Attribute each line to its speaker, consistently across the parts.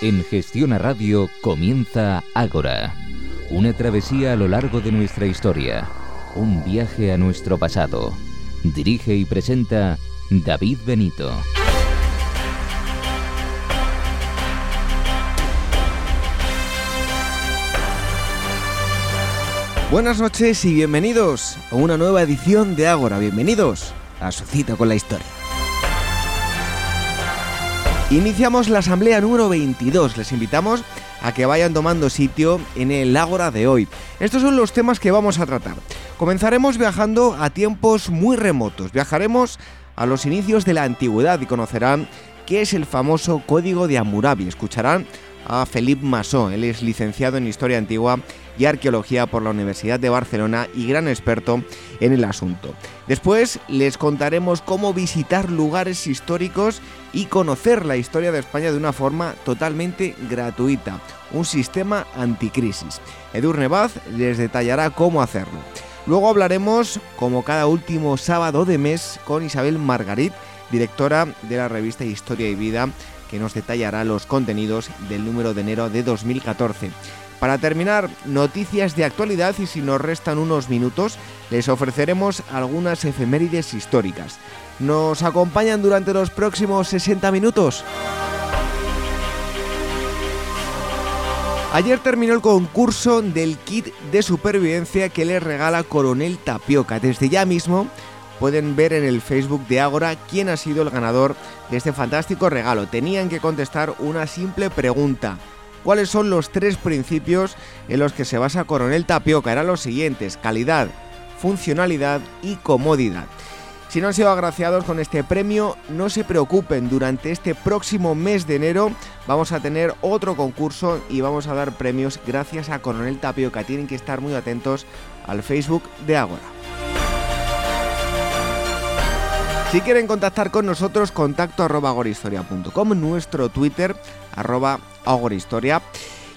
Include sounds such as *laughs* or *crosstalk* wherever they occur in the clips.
Speaker 1: En Gestión a Radio comienza Ágora, una travesía a lo largo de nuestra historia, un viaje a nuestro pasado. Dirige y presenta David Benito.
Speaker 2: Buenas noches y bienvenidos a una nueva edición de Ágora. Bienvenidos a su cita con la historia. Iniciamos la asamblea número 22. Les invitamos a que vayan tomando sitio en el Ágora de hoy. Estos son los temas que vamos a tratar. Comenzaremos viajando a tiempos muy remotos. Viajaremos a los inicios de la antigüedad y conocerán qué es el famoso Código de Hammurabi. Escucharán a Felipe Massó. Él es licenciado en Historia Antigua y Arqueología por la Universidad de Barcelona y gran experto en el asunto. Después les contaremos cómo visitar lugares históricos y conocer la historia de España de una forma totalmente gratuita, un sistema anticrisis. Edurne Baz les detallará cómo hacerlo. Luego hablaremos, como cada último sábado de mes, con Isabel Margarit, directora de la revista Historia y Vida, que nos detallará los contenidos del número de enero de 2014. Para terminar, noticias de actualidad y si nos restan unos minutos, les ofreceremos algunas efemérides históricas. ¿Nos acompañan durante los próximos 60 minutos? Ayer terminó el concurso del kit de supervivencia que le regala Coronel Tapioca. Desde ya mismo pueden ver en el Facebook de Ágora quién ha sido el ganador de este fantástico regalo. Tenían que contestar una simple pregunta cuáles son los tres principios en los que se basa Coronel Tapioca. Eran los siguientes, calidad, funcionalidad y comodidad. Si no han sido agraciados con este premio, no se preocupen, durante este próximo mes de enero vamos a tener otro concurso y vamos a dar premios gracias a Coronel Tapioca. Tienen que estar muy atentos al Facebook de Ágora. Si quieren contactar con nosotros, contacto arroba nuestro Twitter arroba agorahistoria.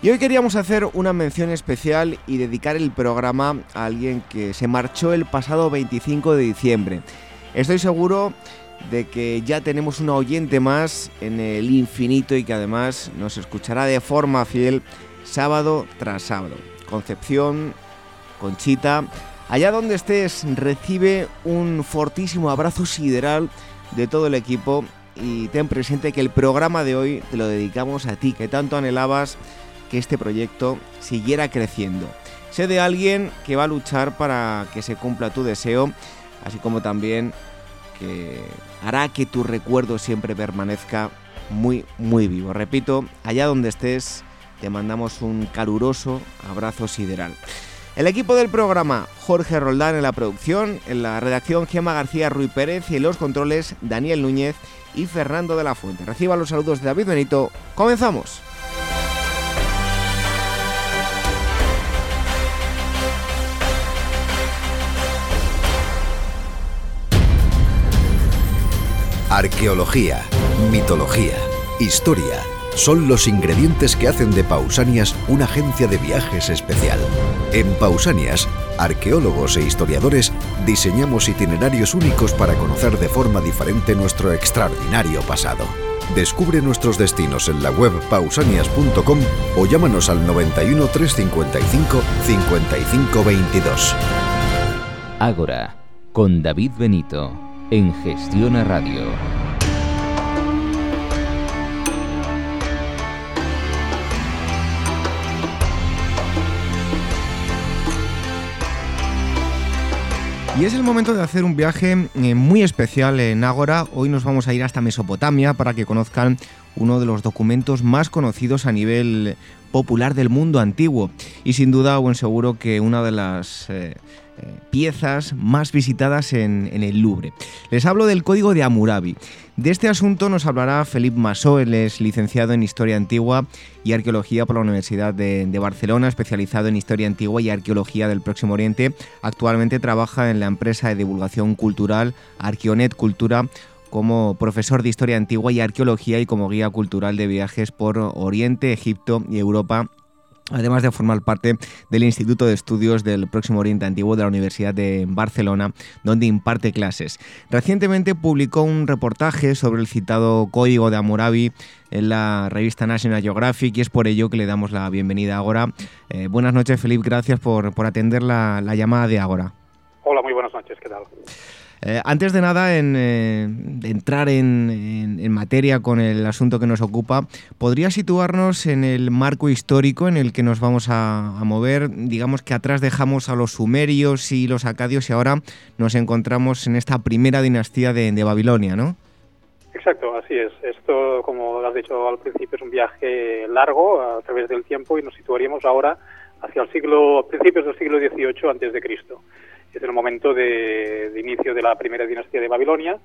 Speaker 2: Y hoy queríamos hacer una mención especial y dedicar el programa a alguien que se marchó el pasado 25 de diciembre. Estoy seguro de que ya tenemos una oyente más en el infinito y que además nos escuchará de forma fiel sábado tras sábado. Concepción, Conchita, Allá donde estés, recibe un fortísimo abrazo sideral de todo el equipo y ten presente que el programa de hoy te lo dedicamos a ti, que tanto anhelabas que este proyecto siguiera creciendo. Sé de alguien que va a luchar para que se cumpla tu deseo, así como también que hará que tu recuerdo siempre permanezca muy, muy vivo. Repito, allá donde estés, te mandamos un caluroso abrazo sideral. El equipo del programa, Jorge Roldán en la producción, en la redacción Gema García Ruiz Pérez y en los controles Daniel Núñez y Fernando de la Fuente. Reciba los saludos de David Benito. Comenzamos.
Speaker 3: Arqueología, mitología, historia son los ingredientes que hacen de Pausanias una agencia de viajes especial. En Pausanias, arqueólogos e historiadores diseñamos itinerarios únicos para conocer de forma diferente nuestro extraordinario pasado. Descubre nuestros destinos en la web pausanias.com o llámanos al 91 355 5522.
Speaker 1: Ágora, con David Benito, en Gestión a Radio.
Speaker 2: Y es el momento de hacer un viaje eh, muy especial en Ágora. Hoy nos vamos a ir hasta Mesopotamia para que conozcan uno de los documentos más conocidos a nivel popular del mundo antiguo. Y sin duda, buen seguro que una de las eh, piezas más visitadas en, el Louvre. Les hablo del Código de Hammurabi. De este asunto nos hablará Felipe Massó, él es licenciado en Historia Antigua y Arqueología por la Universidad de, de, Barcelona, especializado en Historia Antigua y Arqueología del Próximo Oriente. Actualmente trabaja en la empresa de divulgación cultural Arqueonet Cultura como profesor de Historia Antigua y Arqueología y como guía cultural de viajes por Oriente, Egipto y Europa además de formar parte del Instituto de Estudios del Próximo Oriente Antiguo de la Universidad de Barcelona, donde imparte clases. Recientemente publicó un reportaje sobre el citado Código de Hammurabi en la revista National Geographic y es por ello que le damos la bienvenida a Agora. Eh, buenas noches, Felipe, gracias por, por atender la, la llamada de Agora.
Speaker 4: Hola, muy buenas noches, ¿qué tal?
Speaker 2: Eh, antes de nada, en, eh, entrar en, materia con el asunto que nos ocupa, ¿podría situarnos en el marco histórico en el que nos vamos a, mover? Digamos que atrás dejamos a los sumerios y los acadios y ahora nos encontramos en esta primera dinastía de, Babilonia, ¿no?
Speaker 4: Exacto, así es. Esto, como has dicho al principio, es un viaje largo a través del tiempo y nos situaríamos ahora hacia el siglo, principios del siglo XVIII antes de Cristo es el momento de, inicio de la primera dinastía de Babilonia,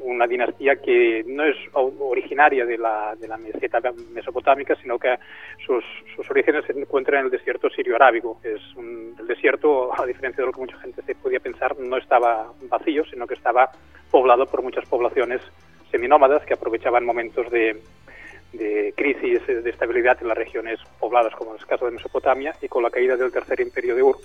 Speaker 4: una dinastía que no es originaria de la, de la meseta mesopotámica, sino que sus, sus orígenes se encuentran en el desierto sirio-arábigo. Es el desierto, a diferencia de lo que mucha gente se podía pensar, no estaba vacío, sino que estaba poblado por muchas poblaciones seminómadas que aprovechaban momentos de, de crisis de estabilidad en las regiones pobladas, como en el caso de Mesopotamia, y con la caída del tercer imperio de Ur,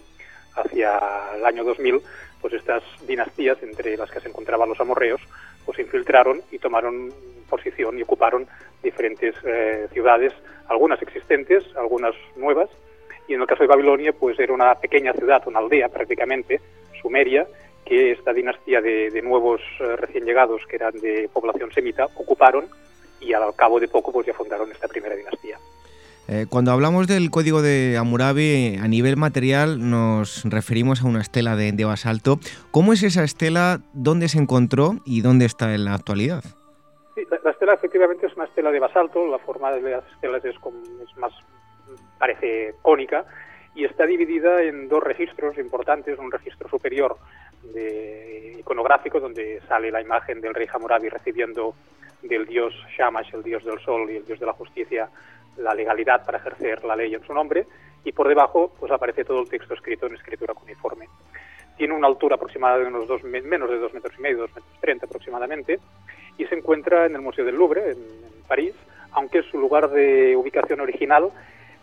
Speaker 4: hacia el año 2000, pues estas dinastías, entre las que se encontraban los amorreos, pues infiltraron y tomaron posición y ocuparon diferentes eh, ciudades, algunas existentes, algunas nuevas, y en el caso de Babilonia, pues era una pequeña ciudad, una aldea prácticamente, Sumeria, que esta dinastía de, nuevos eh, recién llegados, que eran de población semita, ocuparon y al cabo de poco pues ya fundaron esta primera dinastía.
Speaker 2: Eh, cuando hablamos del código de Hammurabi, a nivel material nos referimos a una estela de, basalto. ¿Cómo es esa estela? ¿Dónde se encontró y dónde está en la actualidad?
Speaker 4: Sí, la, estela efectivamente es una estela de basalto. La forma de las estelas es, es más, parece cónica y está dividida en dos registros importantes. Un registro superior de iconográfico donde sale la imagen del rey Hammurabi recibiendo del dios Shamash, el dios del sol y el dios de la justicia, la legalidad para ejercer la ley en su nombre y por debajo pues aparece todo el texto escrito en escritura cuneiforme. Tiene una altura aproximada de unos dos, menos de dos metros y medio, dos metros treinta aproximadamente, y se encuentra en el Museo del Louvre, en, París, aunque su lugar de ubicación original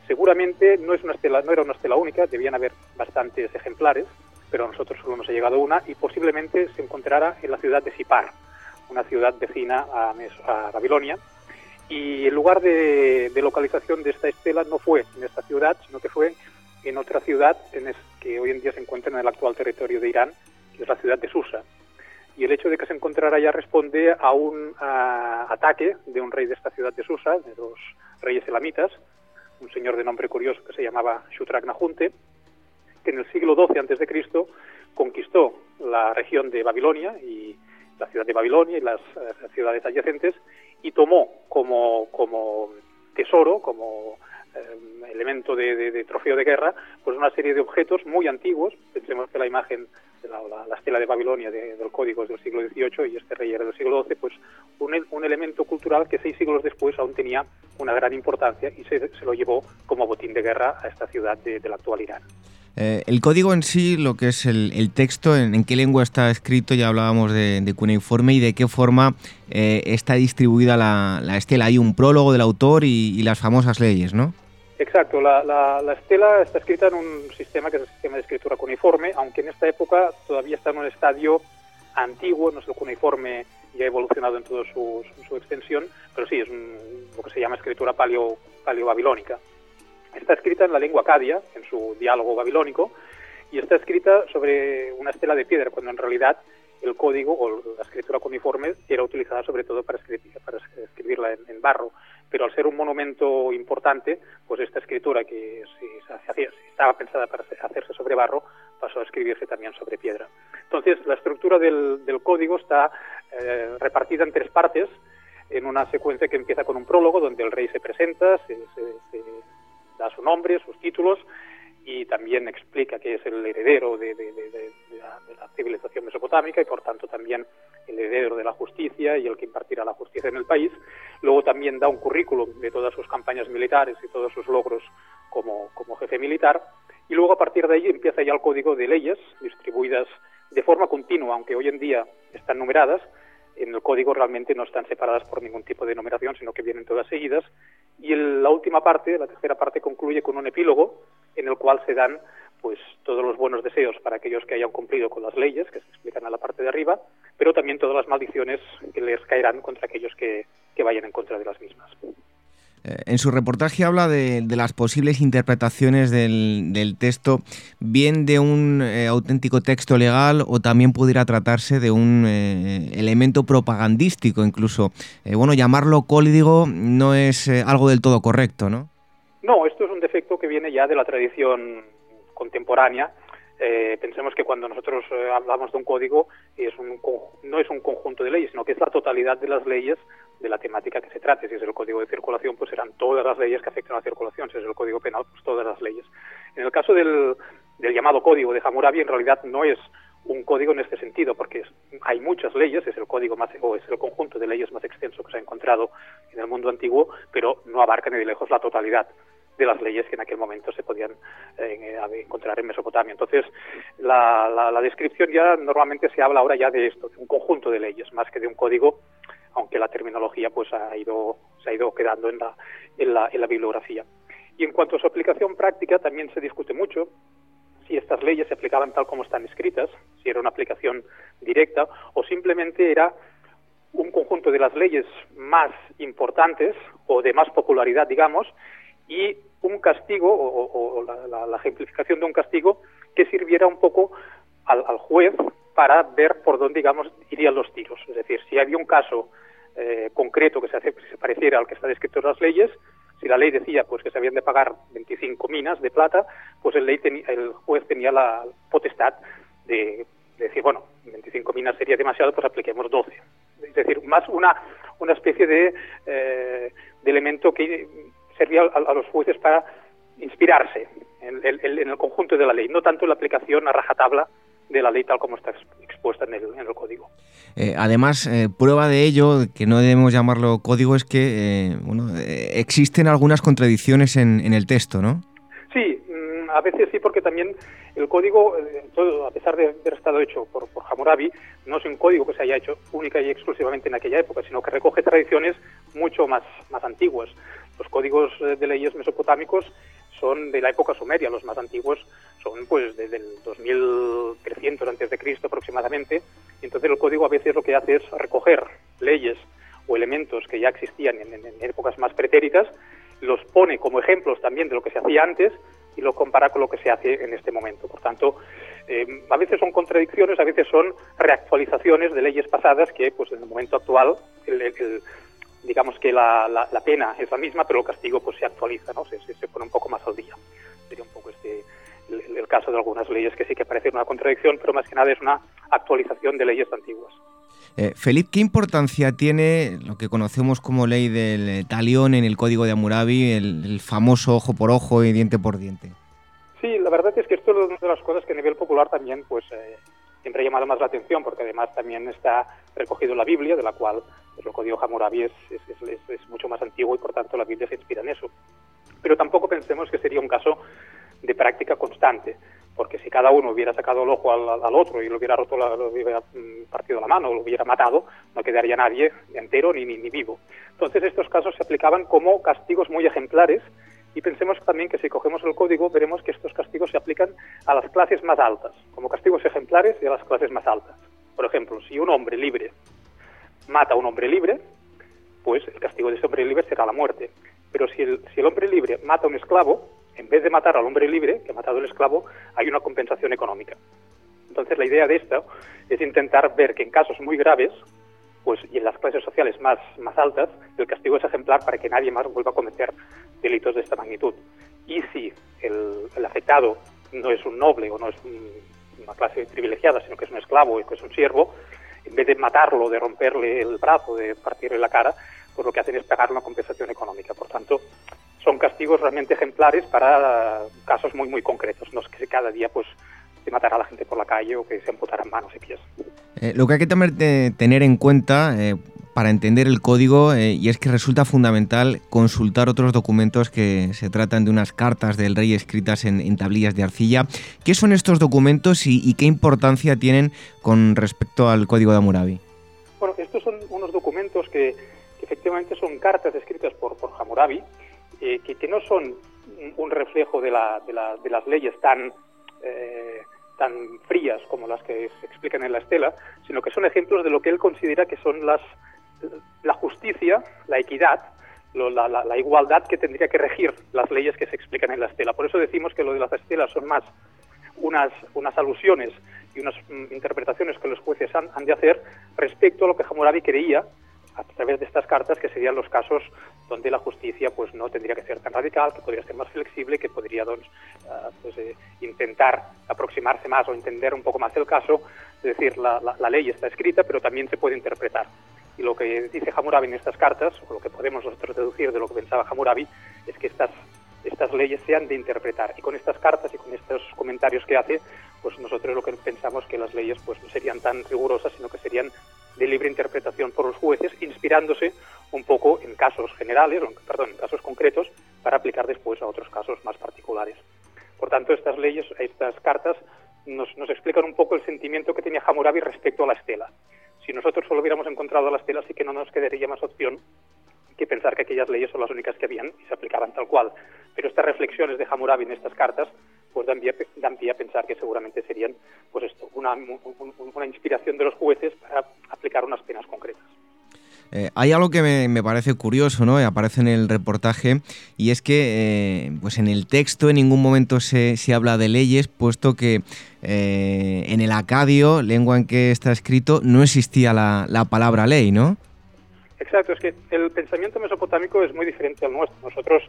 Speaker 4: seguramente no es una estela, no era una estela única, debían haber bastantes ejemplares, pero nosotros solo nos ha llegado una y posiblemente se encontrara en la ciudad de Sipar, una ciudad vecina a, a Babilonia, y el lugar de, localización de esta estela no fue en esta ciudad, sino que fue en otra ciudad que hoy en día se encuentra en el actual territorio de Irán, que es la ciudad de Susa. Y el hecho de que se encontrara allá responde a un ataque de un rey de esta ciudad de Susa, de los reyes elamitas, un señor de nombre curioso que se llamaba Shutrak Nahunte, que en el siglo XII a.C. conquistó la región de Babilonia y la ciudad de Babilonia y las eh, ciudades adyacentes y tomó como, como tesoro, como eh, elemento de, trofeo de guerra, pues una serie de objetos muy antiguos. Pensemos que la imagen de la, estela de Babilonia del código es del siglo XVIII y este rey era del siglo XII, pues un, un, elemento cultural que seis siglos después aún tenía una gran importancia y se, se lo llevó como botín de guerra a esta ciudad de, del actual Irán.
Speaker 2: Eh, el código en sí, lo que es el, texto, en, qué lengua está escrito, ya hablábamos de, de cuneiforme y de qué forma eh, está distribuida la, estela. Hay un prólogo del autor y, las famosas leyes, ¿no?
Speaker 4: Exacto, la, la, estela está escrita en un sistema que es el sistema de escritura cuneiforme, aunque en esta época todavía está en un estadio antiguo, no es el cuneiforme ya ha evolucionado en toda su, extensión, pero sí, es lo que se llama escritura paleo, paleobabilónica. Está escrita en la lengua acadia, en su diálogo babilónico, y está escrita sobre una estela de piedra, cuando en realidad el código o la escritura cuniforme era utilizada sobre todo para, escribir, para escribirla en, barro, pero al ser un monumento importante, pues esta escritura que estaba pensada para hacerse sobre barro, pasó a escribirse también sobre piedra. Entonces, la estructura del, código está eh, repartida en tres partes, en una secuencia que empieza con un prólogo donde el rey se presenta, se da su nombre, sus títulos y también explica que es el heredero de, la, civilización mesopotámica y por tanto también el heredero de la justicia y el que impartirá la justicia en el país. Luego también da un currículum de todas sus campañas militares y todos sus logros como, como jefe militar y luego a partir de ahí empieza ya el código de leyes distribuidas de forma continua, aunque hoy en día están numeradas, en el código realmente no están separadas por ningún tipo de numeración, sino que vienen todas seguidas. Y la última parte, la tercera parte, concluye con un epílogo en el cual se dan pues todos los buenos deseos para aquellos que hayan cumplido con las leyes, que se explican a la parte de arriba, pero también todas las maldiciones que les caerán contra aquellos que, que vayan en contra de las mismas.
Speaker 2: Eh, en su reportaje habla de, las posibles interpretaciones del, texto, bien de un eh, auténtico texto legal o también pudiera tratarse de un eh, elemento propagandístico incluso. bueno, llamarlo código no es algo del todo correcto, ¿no?
Speaker 4: No, esto es un defecto que viene ya de la tradición contemporánea. Pensemos que cuando nosotros hablamos de un código es un, no es un conjunto de leyes, sino que es la totalidad de las leyes de la temática que se trate. Si es el código de circulación, pues serán todas las leyes que afectan a la circulación. Si es el código penal, pues todas las leyes. En el caso del, del llamado código de Hammurabi, en realidad no es un código en este sentido, porque hay muchas leyes, es el código más o es el conjunto de leyes más extenso que se ha encontrado en el mundo antiguo, pero no abarca ni de lejos la totalidad de las leyes que en aquel momento se podían eh, encontrar en Mesopotamia. Entonces, la, la, descripción ya normalmente se habla ahora ya de esto, de un conjunto de leyes, más que de un código aunque la terminología pues ha ido, se ha ido quedando en la, en la, en la bibliografía. Y en cuanto a su aplicación práctica, también se discute mucho si estas leyes se aplicaban tal como están escritas, si era una aplicación directa o simplemente era un conjunto de las leyes más importantes o de más popularidad, digamos, y un castigo o, la, ejemplificación de un castigo que sirviera un poco al, al, juez para ver por dónde, digamos, irían los tiros. Es decir, si había un caso eh, concreto que se, hace, se pareciera al que está descrito en las leyes. Si la ley decía pues que se habían de pagar 25 minas de plata, pues el, ley el juez tenía la potestad de, decir, bueno, 25 minas sería demasiado, pues apliquemos 12. Es decir, más una, una especie de, eh, de elemento que servía a, los jueces para inspirarse en, en, el conjunto de la ley, no tanto en la aplicación a rajatabla de la ley tal como está expuesta en el, en el código.
Speaker 2: Eh, además, eh, prueba de ello, que no debemos llamarlo código, es que eh, bueno, existen algunas contradicciones en, en, el texto, ¿no?
Speaker 4: Sí, mm, a veces sí, porque también el código, todo, a pesar de haber estado hecho por, por Hammurabi, no es un código que se haya hecho única y exclusivamente en aquella época, sino que recoge tradiciones mucho más, más antiguas. Los códigos de leyes mesopotámicos son de la época sumeria, los más antiguos son pues desde el 2300 antes de Cristo aproximadamente. Y entonces el código a veces lo que hace es recoger leyes o elementos que ya existían en, épocas más pretéritas, los pone como ejemplos también de lo que se hacía antes y lo compara con lo que se hace en este momento. Por tanto, eh, a veces son contradicciones, a veces son reactualizaciones de leyes pasadas que, pues en el momento actual, digamos que la, la, pena es la misma, pero el castigo pues se actualiza, ¿no? Se, se, pone un poco más al día. Sería un poco este el, caso de algunas leyes que sí que parece una contradicción, pero más que nada es una actualización de leyes antiguas.
Speaker 2: Eh, Felipe, ¿qué importancia tiene lo que conocemos como ley del talión en el Código de Hammurabi, el, famoso ojo por ojo y diente por diente?
Speaker 4: Sí, la verdad es que esto es una de las cosas que a nivel popular también pues eh, siempre ha llamado más la atención, porque además también está recogido en la Biblia, de la cual pues, el Código Hammurabi es, es, mucho más antiguo y por tanto la Biblia se inspira en eso. Pero tampoco pensemos que sería un caso de práctica constante, porque si cada uno hubiera sacado el ojo al, otro y lo hubiera roto, lo hubiera mm, partido la mano lo hubiera matado, no quedaría nadie entero ni, ni, ni vivo. Entonces estos casos se aplicaban como castigos muy ejemplares y pensemos también que si cogemos el código veremos que estos castigos se aplican a las clases más altas, como castigos ejemplares y a las clases más altas. Por ejemplo, si un hombre libre mata a un hombre libre, pues el castigo de ese hombre libre será la muerte. Pero si el, si el hombre libre mata a un esclavo, en vez de matar al hombre libre, que ha matado al esclavo, hay una compensación económica. Entonces la idea de esto es intentar ver que en casos muy graves, pues y en las clases sociales más, más altas, el castigo es ejemplar para que nadie más vuelva a cometer delitos de esta magnitud. Y si el, afectado no es un noble o no es una clase privilegiada, sino que es un esclavo y que es un siervo, en vez de matarlo, de romperle el brazo, de partirle la cara, pues lo que hacen es pagar una compensación económica. Por tanto, son castigos realmente ejemplares para casos muy, muy concretos, no es que cada día pues se matara a la gente por la calle o que se amputaran manos y pies.
Speaker 2: Eh, lo que hay que tener en cuenta eh, para entender el código eh, y es que resulta fundamental consultar otros documentos que se tratan de unas cartas del rey escritas en, tablillas de arcilla. ¿Qué son estos documentos y, qué importancia tienen con respecto al código de Hammurabi?
Speaker 4: Bueno, estos son unos documentos que, efectivamente son cartas escritas por, por Hammurabi, que, no son un reflejo de, la, de, la, de las leyes tan, eh, tan frías como las que se explican en la estela, sino que son ejemplos de lo que él considera que son las, la justicia, la equidad, la, la, igualdad que tendría que regir las leyes que se explican en la estela. Por eso decimos que lo de las estelas son más unas, unas alusiones y unas mm, interpretaciones que los jueces han, han, de hacer respecto a lo que Hammurabi creía a través de estas cartas que serían los casos donde la justicia pues no tendría que ser tan radical, que podría ser más flexible, que podría uh, pues, eh, intentar aproximarse más o entender un poco más el caso. Es decir, la, la, la, ley está escrita, pero también se puede interpretar. Y lo que dice Hammurabi en estas cartas, o lo que podemos nosotros deducir de lo que pensaba Hammurabi, es que estas, estas leyes se han de interpretar. Y con estas cartas y con estos comentarios que hace, pues nosotros lo que pensamos que las leyes pues no serían tan rigurosas, sino que serían de libre interpretación por los jueces, inspirándose un poco en casos generales, perdón, en casos concretos, para aplicar después a otros casos más particulares. Por tanto, estas leyes, estas cartas, nos, nos explican un poco el sentimiento que tenía Hammurabi respecto a la estela si nosotros solo hubiéramos encontrado las telas, sí que no nos quedaría más opción que pensar que aquellas leyes son las únicas que habían y se aplicaban tal cual. Pero estas reflexiones de Hammurabi en estas cartas pues dan pie, a pensar que seguramente serían pues esto, una, una inspiración de los jueces para aplicar unas penas concretas.
Speaker 2: Eh, hay algo que me, parece curioso, ¿no? Aparece en el reportaje y es que, eh, pues en el texto en ningún momento se, se habla de leyes, puesto que eh, en el acadio, lengua en que está escrito, no existía la, la palabra ley, ¿no?
Speaker 4: Exacto, es que el pensamiento mesopotámico es muy diferente al nuestro. Nosotros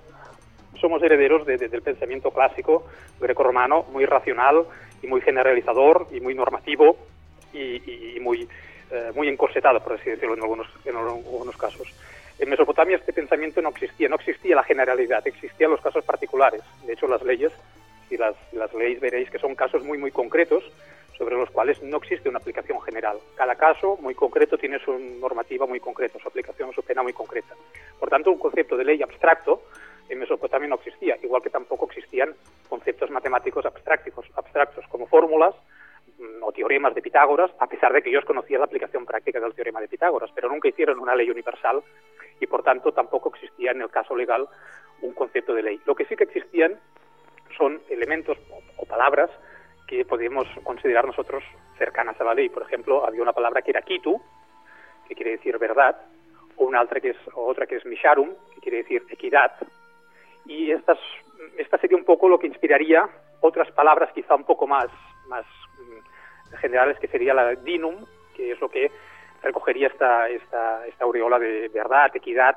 Speaker 4: somos herederos de, del pensamiento clásico greco-romano, muy racional y muy generalizador y muy normativo y, muy eh, muy encorsetado, por así decirlo, en algunos, en algunos casos. En Mesopotamia este pensamiento no existía, no existía la generalidad, existían los casos particulares. De hecho, las leyes, si las, las leyes veréis que son casos muy, muy concretos, sobre los cuales no existe una aplicación general. Cada caso muy concreto tiene su normativa muy concreta, su aplicación, su pena muy concreta. Por tanto, un concepto de ley abstracto en Mesopotamia no existía, igual que tampoco existían conceptos matemáticos abstractos, abstractos como fórmulas Mm, o teoremas de Pitágoras, a pesar de que ellos conocían la aplicación práctica del teorema de Pitágoras, pero nunca hicieron una ley universal y por tanto tampoco existía en el caso legal un concepto de ley. Lo que sí que existían son elementos o, palabras que podemos considerar nosotros cercanas a la ley. Por ejemplo, había una palabra que era kitu, que quiere decir verdad, o una otra que es, otra que es misharum, que quiere decir equidad. Y esta sería un poco lo que inspiraría otras palabras quizá un poco más, más generales, que sería la DINUM, que es lo que recogería esta, esta, esta aureola de verdad, equidad,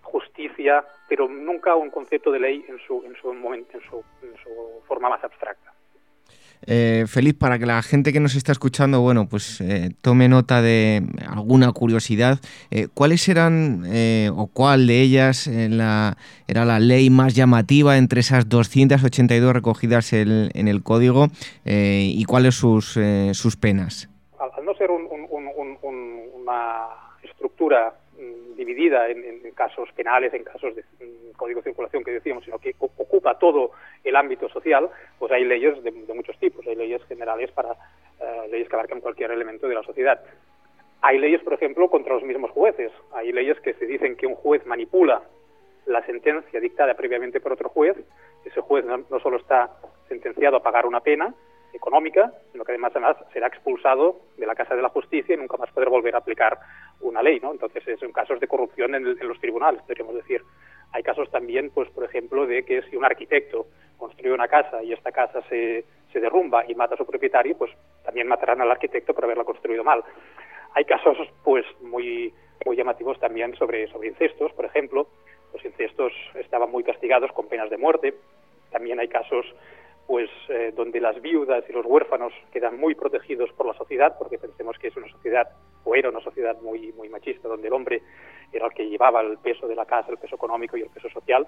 Speaker 4: justicia, pero nunca un concepto de ley en su, en su, momento, en su, en su forma más abstracta.
Speaker 2: Eh, Feliz, para que la gente que nos está escuchando, bueno, pues eh, tome nota de alguna curiosidad, eh, ¿cuáles eran eh, o cuál de ellas la, era la ley más llamativa entre esas 282 recogidas en, el código y cuáles sus, sus penas?
Speaker 4: Al, no ser un, un, un, una estructura dividida en, casos penales, en casos de código de circulación que decíamos, sino que ocupa todo el ámbito social, pues hay leyes de, muchos tipos. Hay leyes generales para eh, leyes que abarcan cualquier elemento de la sociedad. Hay leyes, por ejemplo, contra los mismos jueces. Hay leyes que se dicen que un juez manipula la sentencia dictada previamente por otro juez. Ese juez no solo está sentenciado a pagar una pena, económica, sino que además, además será expulsado de la Casa de la Justicia y nunca más poder volver a aplicar una ley, ¿no? Entonces, es un casos de corrupción en, en, los tribunales, podríamos decir. Hay casos también, pues, por ejemplo, de que si un arquitecto construye una casa y esta casa se, se derrumba y mata a su propietario, pues también matarán al arquitecto por haberla construido mal. Hay casos, pues, muy, muy llamativos también sobre, sobre incestos, por ejemplo. Los incestos estaban muy castigados con penas de muerte. También hay casos pues eh, donde las viudas y los huérfanos quedan muy protegidos por la sociedad, porque pensemos que es una sociedad, o era una sociedad muy, muy machista, donde el hombre era el que llevaba el peso de la casa, el peso económico y el peso social,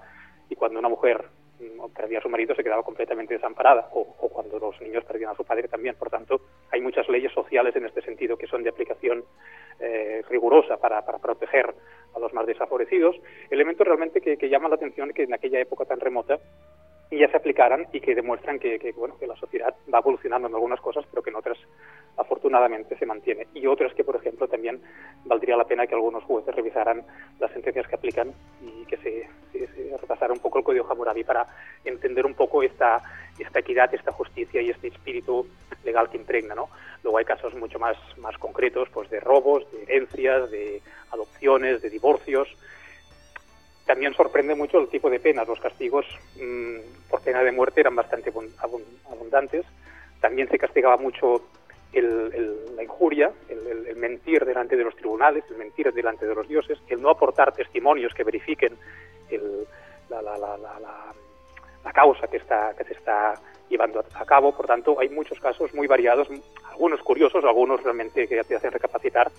Speaker 4: y cuando una mujer mm, perdía a su marido se quedaba completamente desamparada, o, o, cuando los niños perdían a su padre también. Por tanto, hay muchas leyes sociales en este sentido que son de aplicación eh, rigurosa para, para, proteger a los más desfavorecidos. Elementos realmente que, que llaman la atención que en aquella época tan remota ya se aplicaran y que demuestran que, bueno, que la sociedad va evolucionando en algunas cosas, pero que en otras afortunadamente se mantiene. Y otras que, por ejemplo, también valdría la pena que algunos jueces revisaran las sentencias que aplican y que se, se, repasara un poco el Código Hammurabi para entender un poco esta, esta equidad, esta justicia y este espíritu legal que impregna. ¿no? Luego hay casos mucho más, más concretos pues de robos, de herencias, de adopciones, de divorcios. También sorprende mucho el tipo de penas. Los castigos mm, por pena de muerte eran bastante abundantes. También se castigaba mucho la injuria, el, mentir delante de los tribunales, el mentir delante de los dioses, el no aportar testimonios que verifiquen la, causa que, está, que se está llevando a cabo. Por tanto, hay muchos casos muy variados, algunos curiosos, algunos realmente que te hacen recapacitar,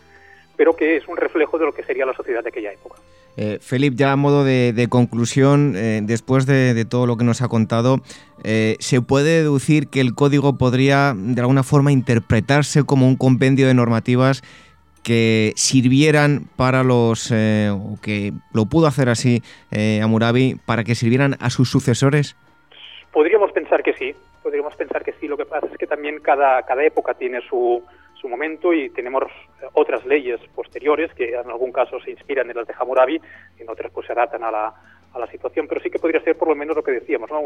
Speaker 4: pero que es un reflejo de lo que sería la sociedad de aquella época.
Speaker 2: Eh, Felipe, ya a modo de, conclusión, eh, después de, todo lo que nos ha contado, eh, ¿se puede deducir que el código podría de alguna forma interpretarse como un compendio de normativas que sirvieran para los, o que lo pudo hacer así Amurabi, para que sirvieran a sus sucesores?
Speaker 4: Podríamos pensar que sí, podríamos pensar que sí. Lo que pasa es que también cada, cada época tiene su, su momento y tenemos otras leyes posteriores que en algún caso se inspiran en las de Hammurabi, en otras pues se adaptan a la, a la situación, pero sí que podría ser por lo menos lo que decíamos, ¿no?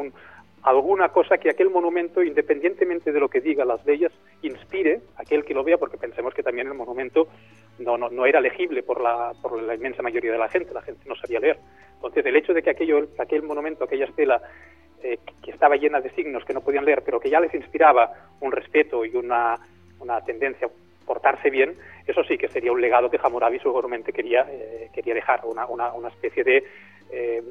Speaker 4: alguna cosa que aquel monumento, independientemente de lo que diga las leyes, inspire a aquel que lo vea, porque pensemos que también el monumento no, no, no era legible por la, por la inmensa mayoría de la gente, la gente no sabía leer. Entonces, el hecho de que aquello, aquel monumento, aquella estela, eh, que estaba llena de signos que no podían leer, pero que ya les inspiraba un respeto y una, una tendencia a portarse bien, eso sí que sería un legado que Hammurabi seguramente quería, eh, quería dejar, una, una, una especie de eh,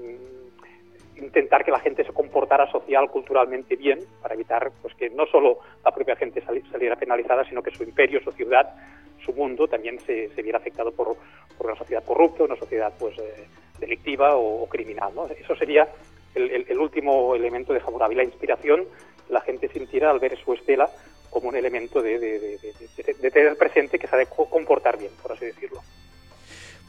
Speaker 4: intentar que la gente se comportara social, culturalmente bien, para evitar pues que no solo la propia gente saliera penalizada, sino que su imperio, su ciudad, su mundo también se, viera afectado por, por, una sociedad corrupta, una sociedad pues eh, delictiva o, criminal. ¿no? Eso sería el, último elemento de Hammurabi, la inspiración la gente sintiera al ver su estela como un elemento de, de tener presente que de comportar bien, por así decirlo.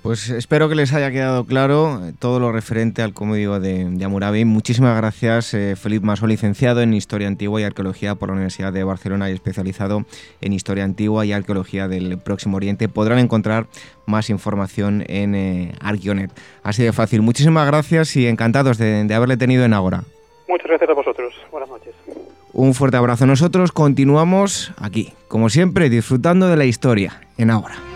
Speaker 2: Pues espero que les haya quedado claro eh, todo lo referente al digo de, de Amurabi. Muchísimas gracias, eh, Felipe Maso, licenciado en Historia Antigua y Arqueología por la Universidad de Barcelona y especializado en Historia Antigua y Arqueología del Próximo Oriente. Podrán encontrar más información en eh, Arqueonet. Así de fácil. Muchísimas gracias y encantados de, de haberle tenido en Agora.
Speaker 4: Muchas gracias a.
Speaker 2: Un fuerte abrazo. Nosotros continuamos aquí, como siempre, disfrutando de la historia en Agora.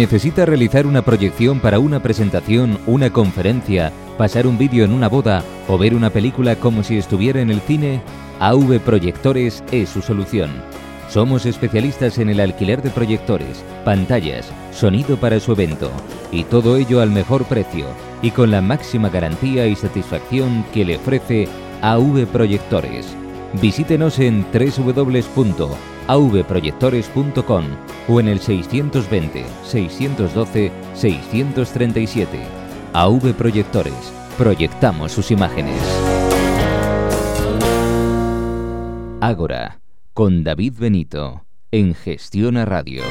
Speaker 1: ¿Necesita realizar una proyección para una presentación, una conferencia, pasar un vídeo en una boda o ver una película como si estuviera en el cine? AV Proyectores es su solución. Somos especialistas en el alquiler de proyectores, pantallas, sonido para su evento y todo ello al mejor precio y con la máxima garantía y satisfacción que le ofrece AV Proyectores. Visítenos en www avproyectores.com o en el 620 612 637. AV Proyectores. Proyectamos sus imágenes. Ágora, con David Benito, en Gestión a Radio.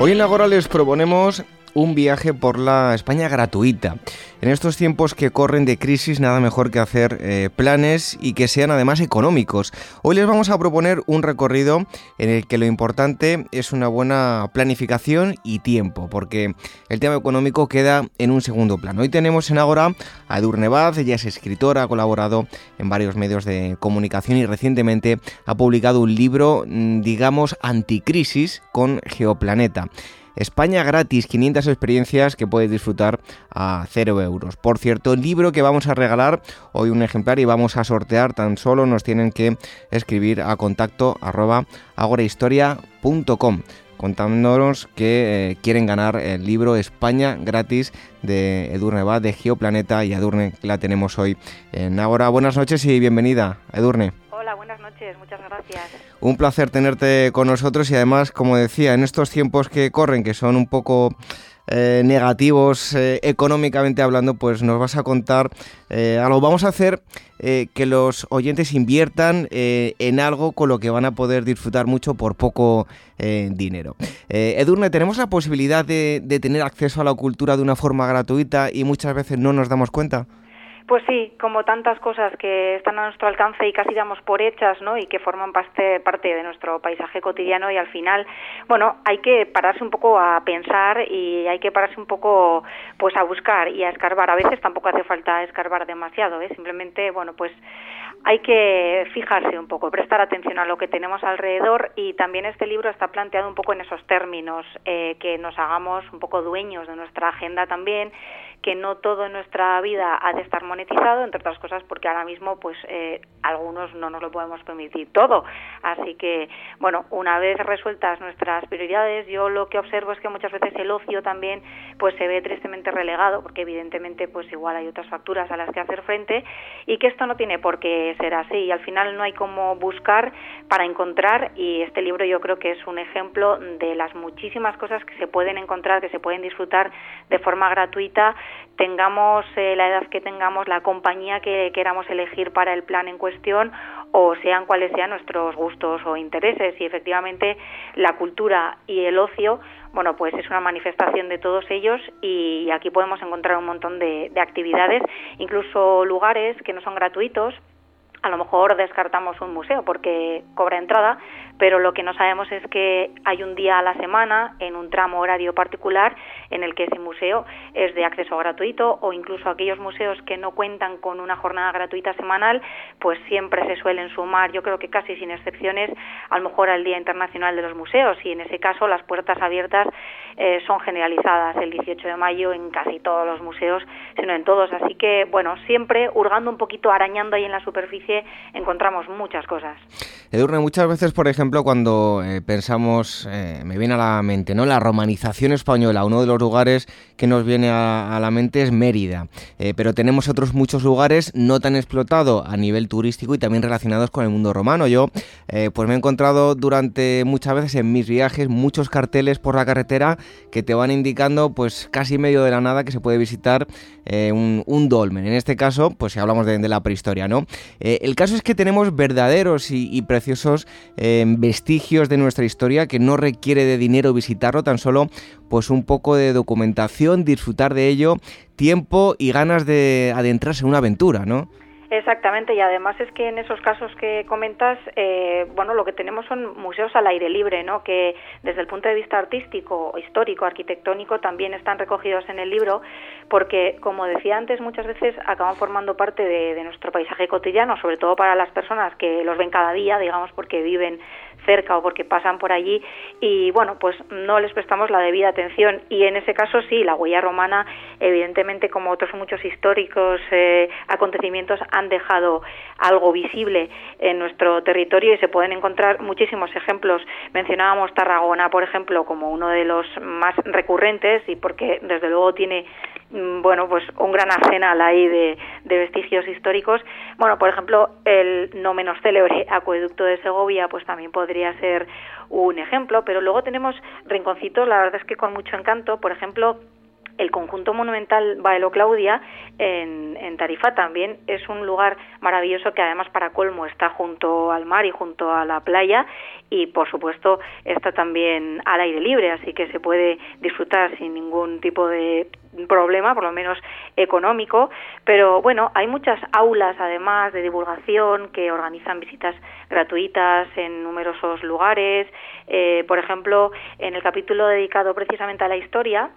Speaker 2: Hoy en Ágora les proponemos un viaje por la España gratuita. En estos tiempos que corren de crisis, nada mejor que hacer eh, planes y que sean además económicos. Hoy les vamos a proponer un recorrido en el que lo importante es una buena planificación y tiempo, porque el tema económico queda en un segundo plano. Hoy tenemos en Agora a Edurne Baz, ella es escritora, ha colaborado en varios medios de comunicación y recientemente ha publicado un libro, mm, digamos, anticrisis con Geoplaneta. España gratis, 500 experiencias que puedes disfrutar a 0 euros. Por cierto, el libro que vamos a regalar hoy un ejemplar y vamos a sortear tan solo nos tienen que escribir a contacto arroba agorahistoria.com contándonos que eh, quieren ganar el libro España gratis de Edurne Va, de Geoplaneta y Edurne, la tenemos hoy en Ahora. Buenas noches y bienvenida, Edurne.
Speaker 5: Muchas gracias.
Speaker 2: Un placer tenerte con nosotros y además, como decía, en estos tiempos que corren, que son un poco eh, negativos eh, económicamente hablando, pues nos vas a contar eh, algo. Vamos a hacer que los oyentes inviertan en algo con lo que van a poder disfrutar mucho por poco dinero. Edurne, tenemos la posibilidad de tener acceso a la cultura de una forma gratuita y muchas veces no nos damos cuenta.
Speaker 5: Pues sí, como tantas cosas que están a nuestro alcance y casi damos por hechas, ¿no? Y que forman parte, parte de nuestro paisaje cotidiano y al final, bueno, hay que pararse un poco a pensar y hay que pararse un poco, pues, a buscar y a escarbar. A veces tampoco hace falta escarbar demasiado, ¿eh? Simplemente, bueno, pues hay que fijarse un poco, prestar atención a lo que tenemos alrededor y también este libro está planteado un poco en esos términos, eh, que nos hagamos un poco dueños de nuestra agenda también que no todo en nuestra vida ha de estar monetizado, entre otras cosas porque ahora mismo pues eh, algunos no nos lo podemos permitir todo. Así que, bueno, una vez resueltas nuestras prioridades, yo lo que observo es que muchas veces el ocio también pues se ve tristemente relegado, porque evidentemente pues igual hay otras facturas a las que hacer frente y que esto no tiene por qué ser así y al final no hay como buscar para encontrar y este libro yo creo que es un ejemplo de las muchísimas cosas que se pueden encontrar, que se pueden disfrutar de forma gratuita tengamos eh, la edad que tengamos, la compañía que queramos elegir para el plan en cuestión o sean cuales sean nuestros gustos o intereses. Y efectivamente la cultura y el ocio, bueno, pues es una manifestación de todos ellos y aquí podemos encontrar un montón de actividades, incluso lugares que no son gratuitos a lo mejor descartamos un museo porque cobra entrada, pero lo que no sabemos es que hay un día a la semana en un tramo horario particular en el que ese museo es de acceso gratuito o incluso aquellos museos que no cuentan con una jornada gratuita semanal, pues siempre se suelen sumar, yo creo que casi sin excepciones, a lo mejor al Día Internacional de los Museos y en ese caso las puertas abiertas eh, son generalizadas el 18 de mayo en casi todos los museos, sino en todos. Así que, bueno, siempre hurgando un poquito, arañando ahí en la superficie, encontramos muchas cosas.
Speaker 2: Edurne, muchas veces, por ejemplo, cuando eh, pensamos, eh, me viene a la mente, ¿no? La romanización española, uno de los lugares que nos viene a, la mente es Mérida, eh, pero tenemos otros muchos lugares no tan explotados a nivel turístico y también relacionados con el mundo romano. Yo, pues me he encontrado durante muchas veces en mis viajes muchos carteles por la carretera que te van indicando, pues casi medio de la nada, que se puede visitar un, dolmen. En este caso, pues si hablamos de, de la prehistoria, ¿no? El caso es que tenemos verdaderos y, preciosos eh, vestigios de nuestra historia que no requiere de dinero visitarlo, tan solo pues un poco de documentación, disfrutar de ello, tiempo y ganas de adentrarse en una aventura, ¿no?
Speaker 5: Exactamente, y además es que en esos casos que comentas, eh, bueno, lo que tenemos son museos al aire libre, ¿no? Que desde el punto de vista artístico, histórico, arquitectónico, también están recogidos en el libro, porque, como decía antes, muchas veces acaban formando parte de, de nuestro paisaje cotidiano, sobre todo para las personas que los ven cada día, digamos, porque viven cerca o porque pasan por allí y bueno, pues no les prestamos la debida atención y en ese caso sí, la huella romana evidentemente como otros muchos históricos eh, acontecimientos han dejado algo visible en nuestro territorio y se pueden encontrar muchísimos ejemplos. Mencionábamos Tarragona, por ejemplo, como uno de los más recurrentes y porque desde luego tiene bueno, pues un gran arsenal ahí de, de, vestigios históricos. Bueno, por ejemplo, el no menos célebre acueducto de Segovia, pues también podría ser un ejemplo, pero luego tenemos rinconcitos, la verdad es que con mucho encanto, por ejemplo, el conjunto monumental Baelo Claudia en, Tarifa también es un lugar maravilloso que además para colmo está junto al mar y junto a la playa y por supuesto está también al aire libre, así que se puede disfrutar sin ningún tipo de problema, por lo menos económico, pero bueno, hay muchas aulas además de divulgación que organizan visitas gratuitas en numerosos lugares, eh, por ejemplo, en el capítulo dedicado precisamente a la historia,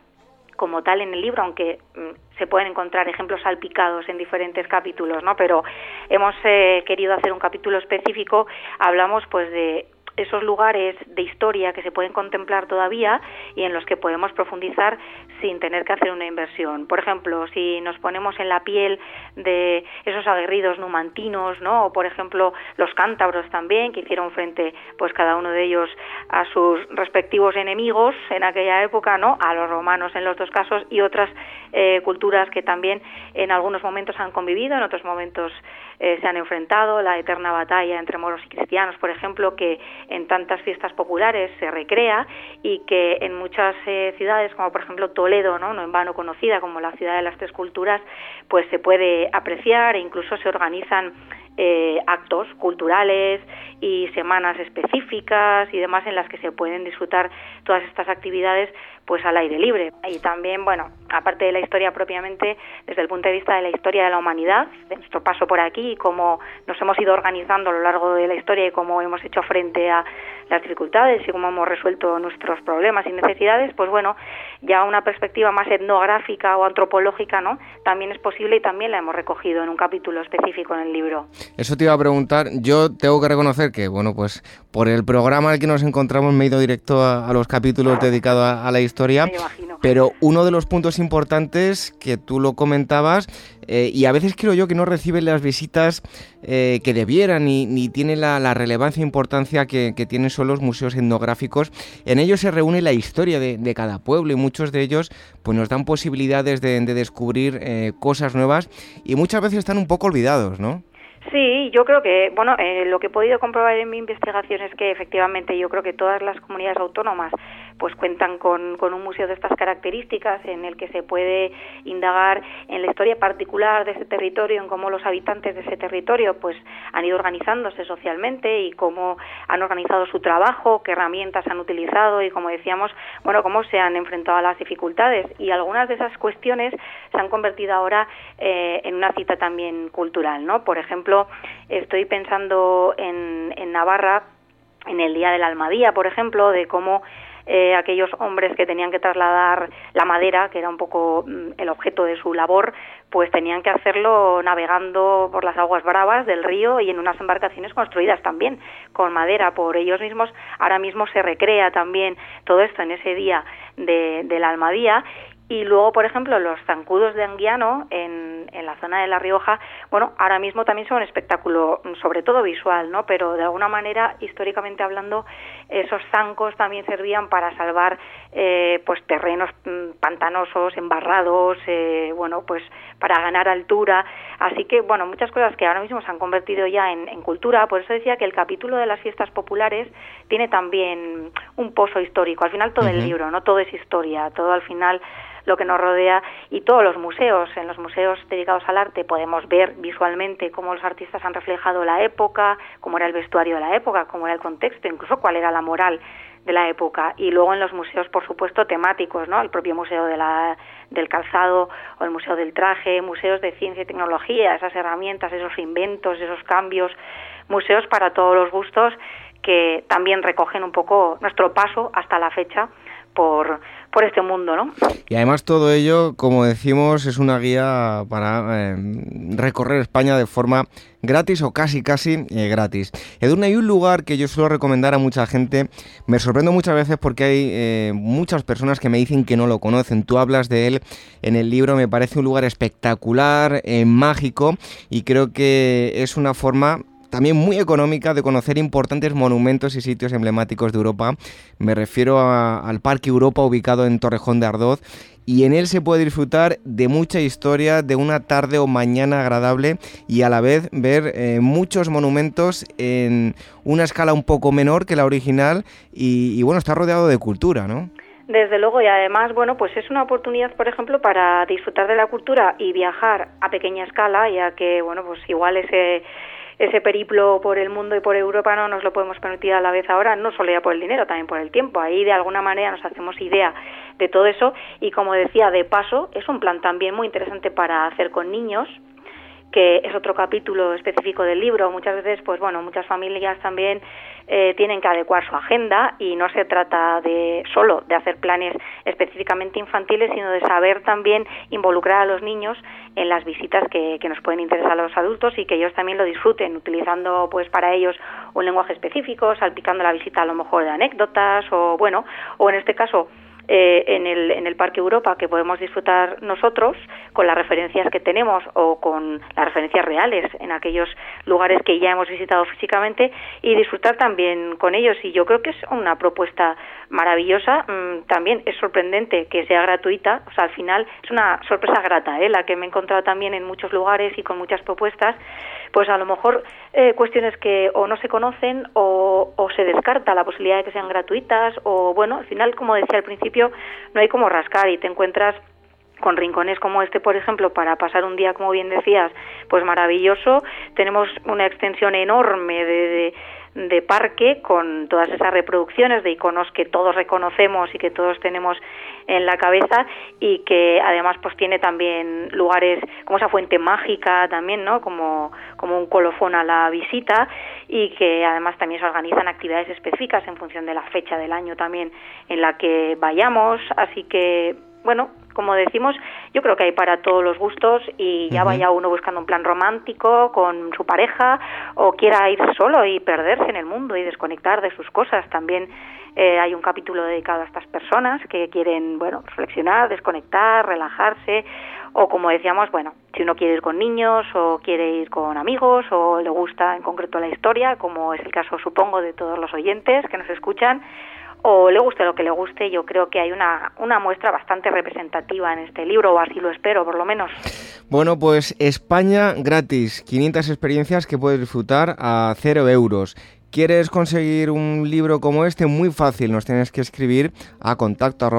Speaker 5: como tal en el libro, aunque mm, se pueden encontrar ejemplos salpicados en diferentes capítulos, ¿no? Pero hemos eh, querido hacer un capítulo específico, hablamos pues de esos lugares de historia que se pueden contemplar todavía y en los que podemos profundizar sin tener que hacer una inversión. Por ejemplo, si nos ponemos en la piel de esos aguerridos numantinos, ¿no? O por ejemplo, los cántabros también, que hicieron frente, pues cada uno de ellos a sus respectivos enemigos en aquella época, ¿no? A los romanos en los dos casos y otras eh, culturas que también en algunos momentos han convivido, en otros momentos eh, se han enfrentado, la eterna batalla entre moros y cristianos, por ejemplo, que en tantas fiestas populares se recrea y que en muchas eh, ciudades, como por ejemplo Toledo, ¿no? no en vano conocida como la ciudad de las tres culturas, pues se puede apreciar e incluso se organizan eh, actos culturales y semanas específicas y demás en las que se pueden disfrutar todas estas actividades pues al aire libre. Y también, bueno, aparte de la historia propiamente, desde el punto de vista de la historia de la humanidad, de nuestro paso por aquí y cómo nos hemos ido organizando a lo largo de la historia y cómo hemos hecho frente a las dificultades y cómo hemos resuelto nuestros problemas y necesidades, pues bueno, ya una perspectiva más etnográfica o antropológica, ¿no? También es posible y también la hemos recogido en un capítulo específico en el libro.
Speaker 2: Eso te iba a preguntar, yo tengo que reconocer que, bueno, pues por el programa al que nos encontramos me he ido directo a, los capítulos dedicados a, la historia, pero uno de los puntos importantes que tú lo comentabas eh, y a veces creo yo que no reciben las visitas eh, que debieran ni, ni tiene la, relevancia e importancia que, tienen solo los museos etnográficos. En ellos se reúne la historia de, cada pueblo y muchos de ellos pues nos dan posibilidades de, descubrir eh, cosas nuevas y muchas veces están un poco olvidados, ¿no?
Speaker 5: Sí, yo creo que, bueno, lo que he podido comprobar en mi investigación es que efectivamente yo creo que todas las comunidades autónomas pues cuentan con, con, un museo de estas características en el que se puede indagar en la historia particular de ese territorio, en cómo los habitantes de ese territorio pues han ido organizándose socialmente y cómo han organizado su trabajo, qué herramientas han utilizado y como decíamos, bueno, cómo se han enfrentado a las dificultades y algunas de esas cuestiones se han convertido ahora eh, en una cita también cultural, ¿no? Por ejemplo, estoy pensando en, en Navarra en el Día de la Almadía, por ejemplo, de cómo eh, aquellos hombres que tenían que trasladar la madera, que era un poco mm, el objeto de su labor, pues tenían que hacerlo navegando por las aguas bravas del río y en unas embarcaciones construidas también con madera por ellos mismos. Ahora mismo se recrea también todo esto en ese día de, de la Almadía y luego, por ejemplo, los zancudos de Anguiano en, en, la zona de La Rioja, bueno, ahora mismo también son un espectáculo, sobre todo visual, ¿no? Pero de alguna manera, históricamente hablando, esos zancos también servían para salvar, eh, pues, terrenos mm, pantanosos, embarrados, eh, bueno, pues, para ganar altura. Así que, bueno, muchas cosas que ahora mismo se han convertido ya en, cultura. Por eso decía que el capítulo de las fiestas populares tiene también un pozo histórico. Al final todo el libro, ¿no? Todo es historia. Todo al final lo que nos rodea y todos los museos. En los museos dedicados al arte podemos ver visualmente cómo los artistas han reflejado la época, cómo era el vestuario de la época, cómo era el contexto, incluso cuál era la moral de la época y luego en los museos por supuesto temáticos no el propio museo de la, del calzado o el museo del traje museos de ciencia y tecnología esas herramientas esos inventos esos cambios museos para todos los gustos que también recogen un poco nuestro paso hasta la fecha por, por este mundo, ¿no?
Speaker 2: Y además todo ello, como decimos, es una guía para eh, recorrer España de forma gratis o casi casi eh, gratis. Edurne, hay un lugar que yo suelo recomendar a mucha gente. Me sorprendo muchas veces porque hay eh, muchas personas que me dicen que no lo conocen. Tú hablas de él en el libro, me parece un lugar espectacular, mágico y creo que es una forma también muy económica de conocer importantes monumentos y sitios emblemáticos de Europa. Me refiero al Parque Europa ubicado en Torrejón de Ardoz y en él se puede disfrutar de mucha historia, de una tarde o mañana agradable y a la vez ver eh, muchos monumentos en una escala un poco menor que la original y, y bueno, está rodeado de cultura, ¿no?
Speaker 5: Desde luego, y además, bueno, pues es una oportunidad, por ejemplo, para disfrutar de la cultura y viajar a pequeña escala, ya que, bueno, pues igual ese ese periplo por el mundo y por Europa no nos lo podemos permitir a la vez ahora, no solo ya por el dinero, también por el tiempo. Ahí de alguna manera nos hacemos idea de todo eso y como decía, de paso, es un plan también muy interesante para hacer con niños que es otro capítulo específico del libro. Muchas veces, pues bueno, muchas familias también eh, tienen que adecuar su agenda y no se trata de solo de hacer planes específicamente infantiles, sino de saber también involucrar a los niños en las visitas que, que nos pueden interesar a los adultos y que ellos también lo disfruten, utilizando pues para ellos un lenguaje específico, salpicando la visita a lo mejor de anécdotas o bueno, o en este caso eh, en, el, en el Parque Europa que podemos disfrutar nosotros con las referencias que tenemos o con las referencias reales en aquellos lugares que ya hemos visitado físicamente y disfrutar también con ellos. Y yo creo que es una propuesta maravillosa. Mm, también es sorprendente que sea gratuita. O sea, al final es una sorpresa grata, ¿eh? la que me he encontrado también en muchos lugares y con muchas propuestas. Pues a lo mejor eh, cuestiones que o no se conocen o, o se descarta la posibilidad de que sean gratuitas o bueno, al final, como decía al principio, no hay como rascar y te encuentras con rincones como este, por ejemplo, para pasar un día, como bien decías, pues maravilloso. Tenemos una extensión enorme de, de, parque con todas esas reproducciones de iconos que todos reconocemos y que todos tenemos en la cabeza y que además pues tiene también lugares como esa fuente mágica también, ¿no? Como, como un colofón a la visita y que además también se organizan actividades específicas en función de la fecha del año también en la que vayamos, así que bueno, como decimos, yo creo que hay para todos los gustos y ya vaya uno buscando un plan romántico con su pareja o quiera ir solo y perderse en el mundo y desconectar de sus cosas. También eh, hay un capítulo dedicado a estas personas que quieren, bueno, reflexionar, desconectar, relajarse o como decíamos, bueno, si uno quiere ir con niños o quiere ir con amigos o le gusta en concreto la historia, como es el caso supongo de todos los oyentes que nos escuchan, o le guste lo que le guste, yo creo que hay una, una muestra bastante representativa en este libro, o así lo espero, por lo menos.
Speaker 2: Bueno, pues España gratis, 500 experiencias que puedes disfrutar a cero euros. ¿Quieres conseguir un libro como este? Muy fácil, nos tienes que escribir a contacto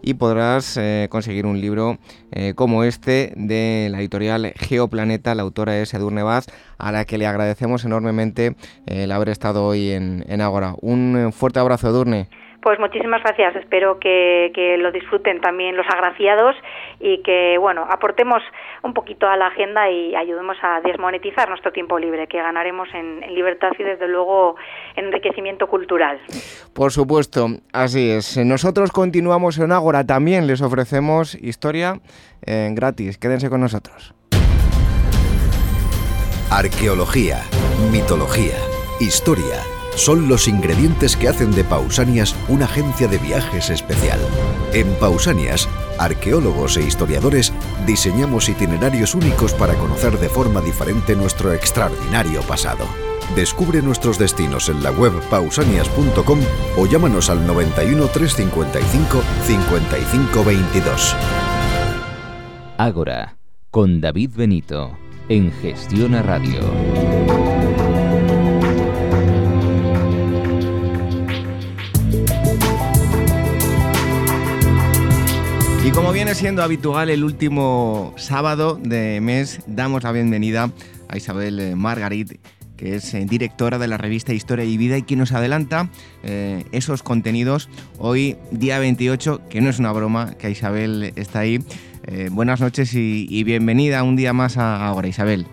Speaker 2: y podrás eh, conseguir un libro eh, como este de la editorial Geoplaneta, la autora es Edurne Vaz, a la que le agradecemos enormemente eh, el haber estado hoy en, en Agora. Un fuerte abrazo, Edurne.
Speaker 5: Pues muchísimas gracias. Espero que, lo disfruten también los agraciados y que, bueno, aportemos un poquito a la agenda y ayudemos a desmonetizar nuestro tiempo libre, que ganaremos en, libertad y, desde luego, enriquecimiento cultural.
Speaker 2: Por supuesto, así es. Nosotros continuamos en Ágora. También les ofrecemos historia eh, gratis. Quédense con nosotros.
Speaker 3: Arqueología, mitología, historia son los ingredientes que hacen de Pausanias una agencia de viajes especial. En Pausanias, arqueólogos e historiadores diseñamos itinerarios únicos para conocer de forma diferente nuestro extraordinario pasado. Descubre nuestros destinos en la web pausanias.com o llámanos al 91 355 5522.
Speaker 1: Ágora, con David Benito, en Gestión a Radio.
Speaker 2: Como viene siendo habitual, el último sábado de mes damos la bienvenida a Isabel eh, Margarit, que es eh, directora de la revista Historia y Vida y quien nos adelanta eh, esos contenidos hoy, día 28, que no es una broma, que Isabel está ahí. buenas noches y, bienvenida un día más a ahora, Isabel.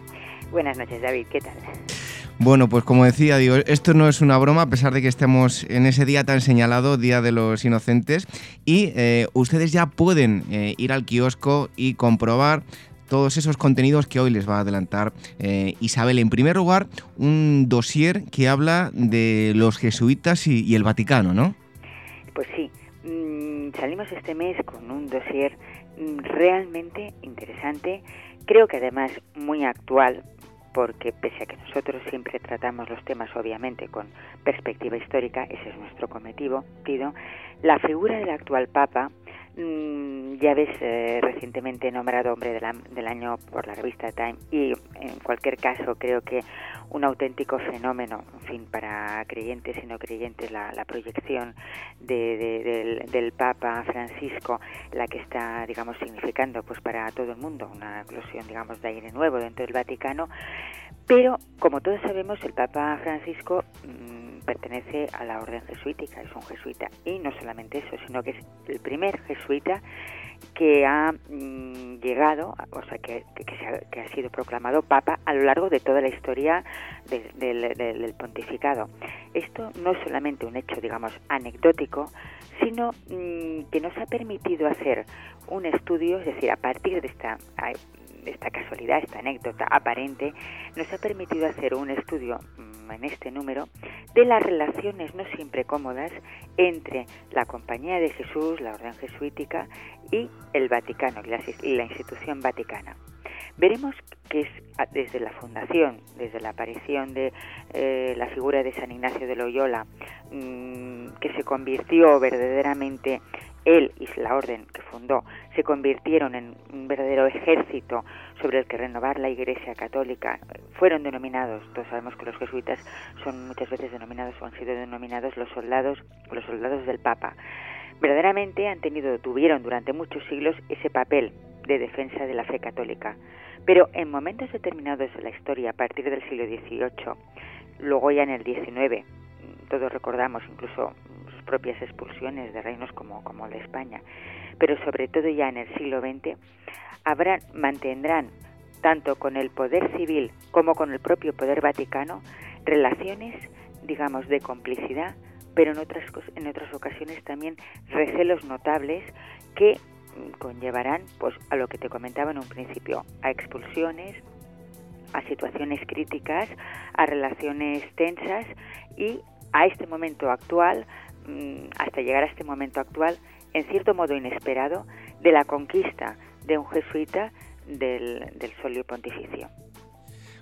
Speaker 6: Buenas noches, David, ¿qué tal?
Speaker 2: Bueno, pues como decía, digo, esto no es una broma, a pesar de que estemos en ese día tan señalado, Día de los Inocentes, y eh, ustedes ya pueden eh, ir al kiosco y comprobar todos esos contenidos que hoy les va a adelantar eh, Isabel. En primer lugar, un dossier que habla de los jesuitas y, el Vaticano, ¿no?
Speaker 6: Pues sí, mm, salimos este mes con un dossier mm, realmente interesante, creo que además muy actual, porque pese a que nosotros siempre tratamos los temas obviamente con perspectiva histórica, ese es nuestro cometido, la figura del actual Papa, ya ves, eh, recientemente nombrado hombre del, año por la revista Time y en cualquier caso creo que un auténtico fenómeno, en fin, para creyentes y no creyentes, la, proyección del, del, Papa Francisco, la que está, digamos, significando pues para todo el mundo una eclosión, digamos, de aire nuevo dentro del Vaticano, pero como todos sabemos, el Papa Francisco mm, pertenece a la orden jesuítica, es un jesuita, y no solamente eso, sino que es el primer jesuita que ha mm, llegado, o sea, que, ha, sido proclamado Papa a lo largo de toda la historia del pontificado. Esto no es solamente un hecho, digamos, anecdótico, sino mm, que nos ha permitido hacer un estudio, es decir, a partir de esta, esta casualidad, esta anécdota aparente, nos ha permitido hacer un estudio mm, en este número de las relaciones no siempre cómodas entre la Compañía de Jesús, la Orden Jesuítica y el Vaticano y la institución vaticana. Veremos que es desde la fundación, desde la aparición de eh, la figura de San Ignacio de Loyola, mm, que se convirtió verdaderamente él y la orden que fundó se convirtieron en un verdadero ejército sobre el que renovar la Iglesia Católica. Fueron denominados, todos sabemos que los jesuitas son muchas veces denominados o han sido denominados los soldados, los soldados del Papa. Verdaderamente han tenido, tuvieron durante muchos siglos ese papel de defensa de la fe católica. Pero en momentos determinados de la historia, a partir del siglo XVIII, luego ya en el XIX, todos recordamos incluso propias expulsiones de reinos como, como de España, pero sobre todo ya en el siglo XX, habrán, mantendrán tanto con el poder civil como con el propio poder vaticano relaciones, digamos, de complicidad, pero en otras, en otras ocasiones también recelos notables que conllevarán pues a lo que te comentaba en un principio, a expulsiones, a situaciones críticas, a relaciones tensas y a este momento actual, hasta llegar a este momento actual, en cierto modo inesperado, de la conquista de un jesuita del, del solio pontificio.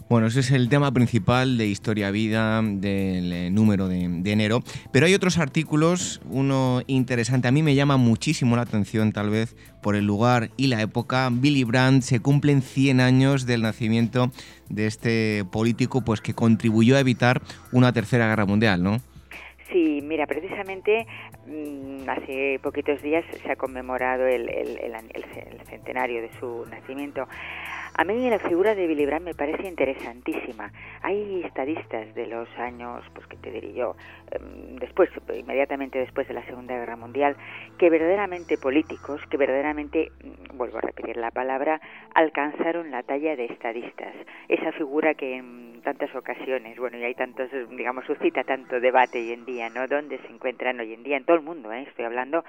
Speaker 2: Bueno, ese es el tema principal de Historia Vida del eh, número de, enero. Pero hay otros artículos, uno interesante, a mí me llama muchísimo la atención tal vez por el lugar y la época. Billy Brandt se cumplen 100 años del nacimiento de este político pues que contribuyó a evitar una tercera guerra mundial, ¿no?
Speaker 6: Sí, mira, precisamente mm, hace poquitos días se ha conmemorado el, el centenario de su nacimiento. A mí la figura de Billy Brandt me parece interesantísima. Hay estadistas de los años, pues que te diría yo, em, después, inmediatamente después de la Segunda Guerra Mundial, que verdaderamente políticos, que verdaderamente, mm, vuelvo a repetir la palabra, alcanzaron la talla de estadistas. Esa figura que en tantas ocasiones, bueno, y hay tantos, digamos, suscita tanto debate hoy en día, ¿no? ¿Dónde se encuentran hoy en día? En todo el mundo, ¿eh? Estoy hablando,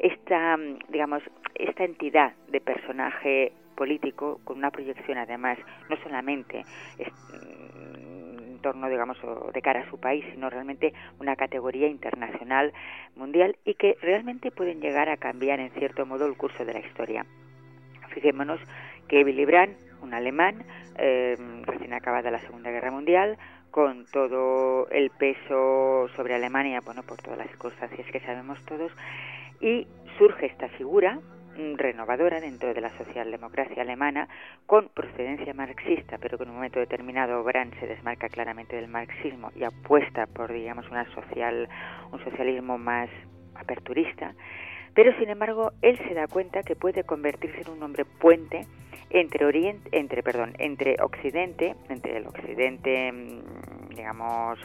Speaker 6: esta, mm, digamos, esta entidad de personaje político con una proyección además no solamente mm, en torno digamos de cara a su país sino realmente una categoría internacional mundial y que realmente pueden llegar a cambiar en cierto modo el curso de la historia. Fijémonos que Willy Brandt un alemán eh, recién acabada la Segunda Guerra Mundial con todo el peso sobre Alemania, bueno, por todas las circunstancias que sabemos todos, y surge esta figura renovadora dentro de la socialdemocracia alemana con procedencia marxista, pero que en un momento determinado Brandt se desmarca claramente del marxismo y apuesta por, digamos, una social, un socialismo más aperturista. Pero, sin embargo, él se da cuenta que puede convertirse en un hombre puente entre Oriente, entre, perdón, entre Occidente, entre el Occidente, mm, digamos,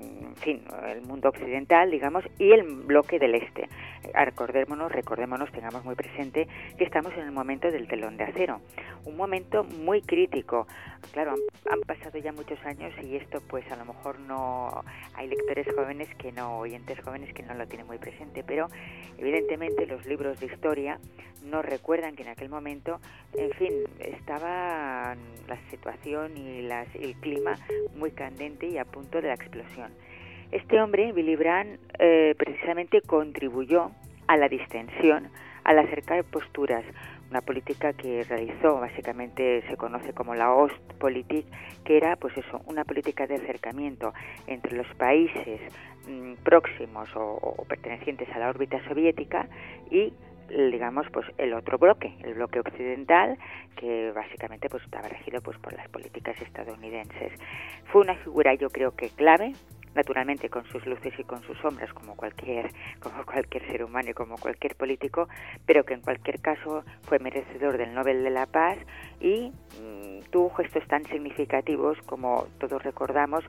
Speaker 6: en fin, el mundo occidental, digamos, y el bloque del este. Recordémonos, recordémonos, tengamos muy presente que estamos en el momento del telón de acero, un momento muy crítico. Claro, han, pasado ya muchos años y esto pues a lo mejor no hay lectores jóvenes que no, oyentes jóvenes que no lo tienen muy presente, pero evidentemente los libros de historia nos recuerdan que en aquel momento, en fin, estaba la situación y las, el clima muy candente y a punto de la explosión. Este hombre, Willy Brandt, eh, precisamente contribuyó a la distensión, al acercar posturas, una política que realizó, básicamente se conoce como la Ostpolitik, que era pues eso, una política de acercamiento entre los países mm, próximos o, pertenecientes a la órbita soviética y digamos pues el otro bloque el bloque occidental que básicamente pues estaba regido pues por las políticas estadounidenses. Fue una figura yo creo que clave naturalmente con sus luces y con sus sombras como cualquier *laughs* como cualquier ser humano y como cualquier político pero que en cualquier caso fue merecedor del Nobel de la Paz y mm, tuvo gestos tan significativos como todos recordamos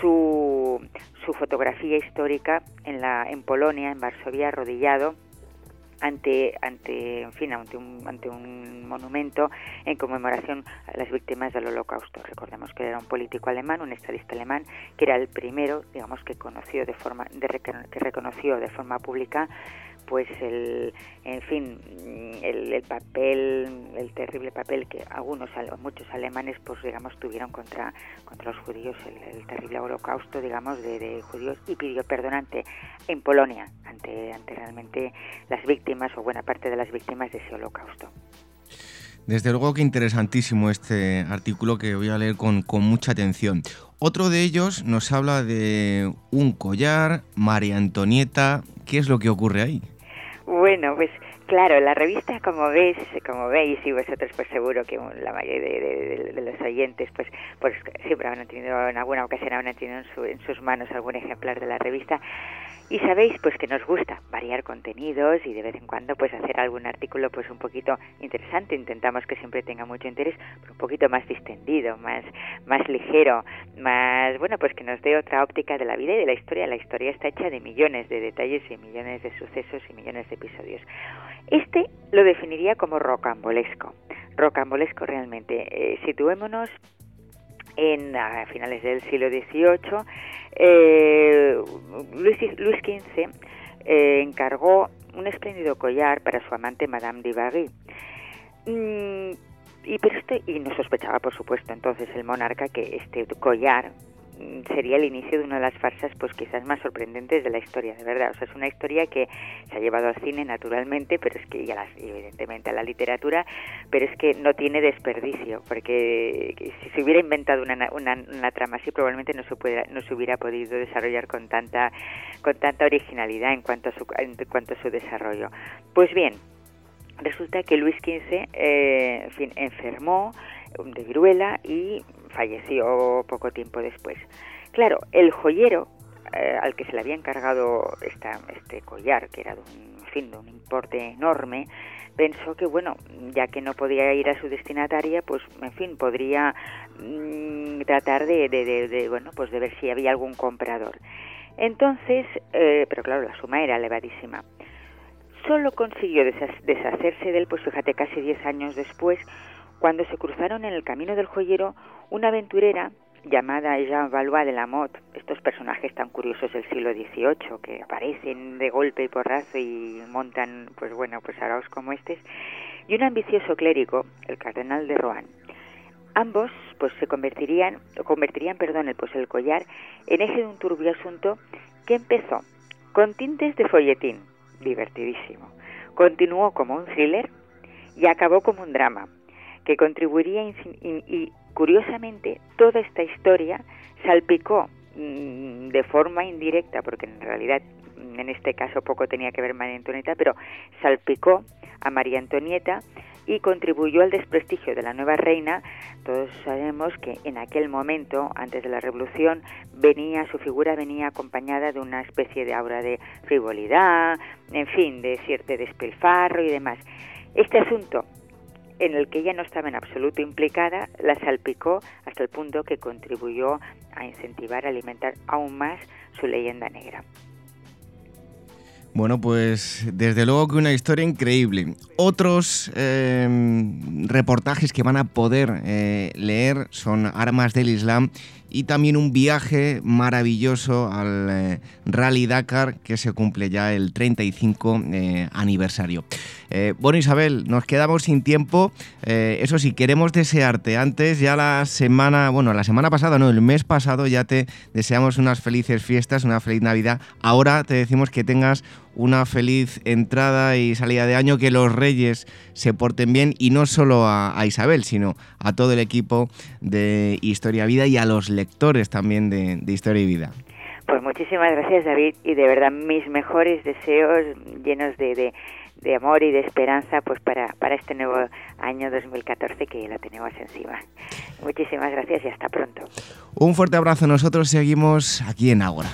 Speaker 6: su, su fotografía histórica en la en Polonia en Varsovia arrodillado ante, ante, en fin, ante un, ante un monumento en conmemoración a las víctimas del Holocausto. Recordemos que era un político alemán, un estadista alemán, que era el primero, digamos, que conoció de forma, de, que reconoció de forma pública pues el, en fin, el, papel, el terrible papel que algunos, muchos alemanes, pues digamos, tuvieron contra, contra los judíos, el, terrible holocausto, digamos, de, judíos y pidió perdón ante, en Polonia, ante, ante realmente las víctimas o buena parte de las víctimas de ese holocausto.
Speaker 2: Desde luego que interesantísimo este artículo que voy a leer con, con mucha atención. Otro de ellos nos habla de un collar, María Antonieta. ¿Qué es lo que ocurre ahí?
Speaker 6: Bueno, pues claro, la revista, como ves, como veis, y vosotros pues seguro que la mayoría de, los oyentes pues, pues siempre han tenido en alguna ocasión han tenido en sus manos algún ejemplar de la revista y sabéis pues que nos gusta variar contenidos y de vez en cuando pues hacer algún artículo pues un poquito interesante. Intentamos que siempre tenga mucho interés, pero un poquito más distendido, más, más ligero, más bueno pues que nos dé otra óptica de la vida y de la historia. La historia está hecha de millones de detalles y millones de sucesos y millones de episodios. Este lo definiría como rocambolesco. Rocambolesco realmente. Eh, situémonos en a finales del siglo XVIII eh, Luis, XV eh, encargó un espléndido collar para su amante Madame de mm, y, pero este, y no sospechaba, por supuesto, entonces el monarca que este collar sería el inicio de una de las farsas pues quizás más sorprendentes de la historia, de verdad. O sea, es una historia que se ha llevado al cine naturalmente, pero es que ya evidentemente a la literatura, pero es que no tiene desperdicio, porque si se hubiera inventado una, una, trama así probablemente no se pudiera, no se hubiera podido desarrollar con tanta con tanta originalidad en cuanto a su en cuanto a su desarrollo. Pues bien, resulta que Luis XV eh, en fin, enfermó de viruela y falleció poco tiempo después. Claro, el joyero eh, al que se le había encargado esta, este collar, que era de un, fin, de un importe enorme, pensó que, bueno, ya que no podía ir a su destinataria, pues, en fin, podría mm, tratar de, de, bueno, pues de ver si había algún comprador. Entonces, eh, pero claro, la suma era elevadísima. Solo consiguió deshacerse de él, pues fíjate, casi 10 años después, cuando se cruzaron en el camino del joyero una aventurera llamada Jean Valois de la Motte, estos personajes tan curiosos del siglo XVIII que aparecen de golpe y porrazo y montan, pues bueno, pues araos como estos, y un ambicioso clérigo, el cardenal de Rohan. Ambos, pues se convertirían, convertirían, perdón, el, pues el collar en eje de un turbio asunto que empezó con tintes de folletín, divertidísimo, continuó como un thriller y acabó como un drama, que contribuiría y, curiosamente toda esta historia salpicó mm, de forma indirecta, porque en realidad en este caso poco tenía que ver María Antonieta, pero salpicó a María Antonieta y contribuyó al desprestigio de la nueva reina. Todos sabemos que en aquel momento, antes de la revolución, venía su figura venía acompañada de una especie de aura de frivolidad, en fin, de cierto despilfarro y demás. Este asunto en el que ella no estaba en absoluto implicada, la salpicó hasta el punto que contribuyó a incentivar, a alimentar aún más su leyenda negra.
Speaker 2: Bueno, pues desde luego que una historia increíble. Otros em, reportajes que van a poder eh, leer son Armas del Islam y también un viaje maravilloso al eh, Rally Dakar que se cumple ya el 35 eh, aniversario. Eh, bueno Isabel, nos quedamos sin tiempo. eso sí, queremos desearte antes, ya la semana, bueno, la semana pasada, no, el mes pasado ya te deseamos unas felices fiestas, una feliz Navidad. Ahora te decimos que tengas una feliz entrada y salida de año, que los reyes se porten bien y no solo a, Isabel, sino a todo el equipo de Historia Vida y a los lectores también de, Historia y Vida.
Speaker 6: Pues muchísimas gracias David y de verdad mis mejores deseos llenos de, de, amor y de esperanza pues para, para este nuevo año 2014 que lo tenemos encima. Muchísimas gracias y hasta pronto.
Speaker 2: Un fuerte abrazo, nosotros seguimos aquí en Ágora.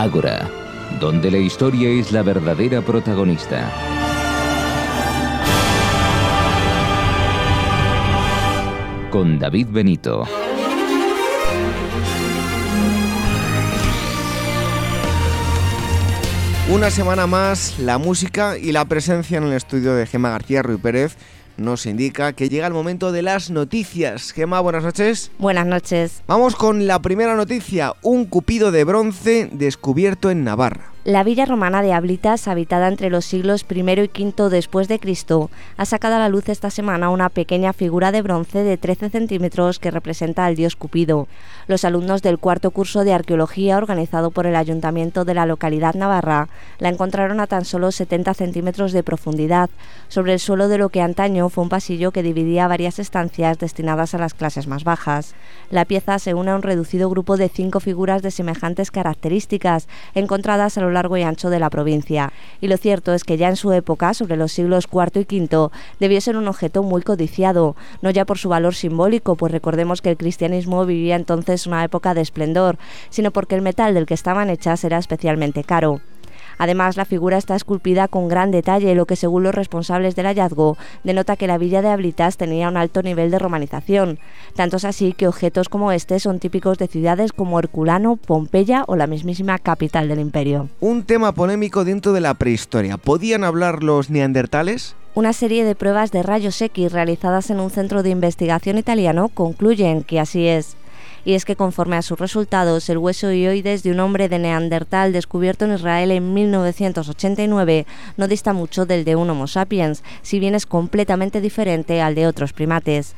Speaker 1: Ágora, donde la historia es la verdadera protagonista. Con David Benito.
Speaker 2: Una semana más, la música y la presencia en el estudio de Gema García Ruy Pérez nos indica que llega el momento de las noticias. Gema, buenas noches.
Speaker 7: Buenas noches.
Speaker 2: Vamos con la primera noticia, un cupido de bronce descubierto en Navarra.
Speaker 7: La villa romana de Ablitas, habitada entre los siglos I y V después de Cristo, ha sacado a la luz esta semana una pequeña figura de bronce de 13 centímetros que representa al dios Cupido. Los alumnos del cuarto curso de arqueología organizado por el ayuntamiento de la localidad navarra la encontraron a tan solo 70 centímetros de profundidad, sobre el suelo de lo que antaño fue un pasillo que dividía varias estancias destinadas a las clases más bajas. La pieza se une a un reducido grupo de cinco figuras de semejantes características, encontradas a lo largo y ancho de la provincia. Y lo cierto es que ya en su época, sobre los siglos IV y V, debió ser un objeto muy codiciado, no ya por su valor simbólico, pues recordemos que el cristianismo vivía entonces una época de esplendor, sino porque el metal del que estaban hechas era especialmente caro. Además, la figura está esculpida con gran detalle, lo que según los responsables del hallazgo denota que la villa de Ablitas tenía un alto nivel de romanización. Tanto es así que objetos como este son típicos de ciudades como Herculano, Pompeya o la mismísima capital del imperio.
Speaker 2: Un tema polémico dentro de la prehistoria. ¿Podían hablar los neandertales?
Speaker 7: Una serie de pruebas de rayos X realizadas en un centro de investigación italiano concluyen que así es y es que conforme a sus resultados, el hueso ioides de un hombre de Neandertal descubierto en Israel en 1989 no dista mucho del de un Homo sapiens, si bien es completamente diferente al de otros primates.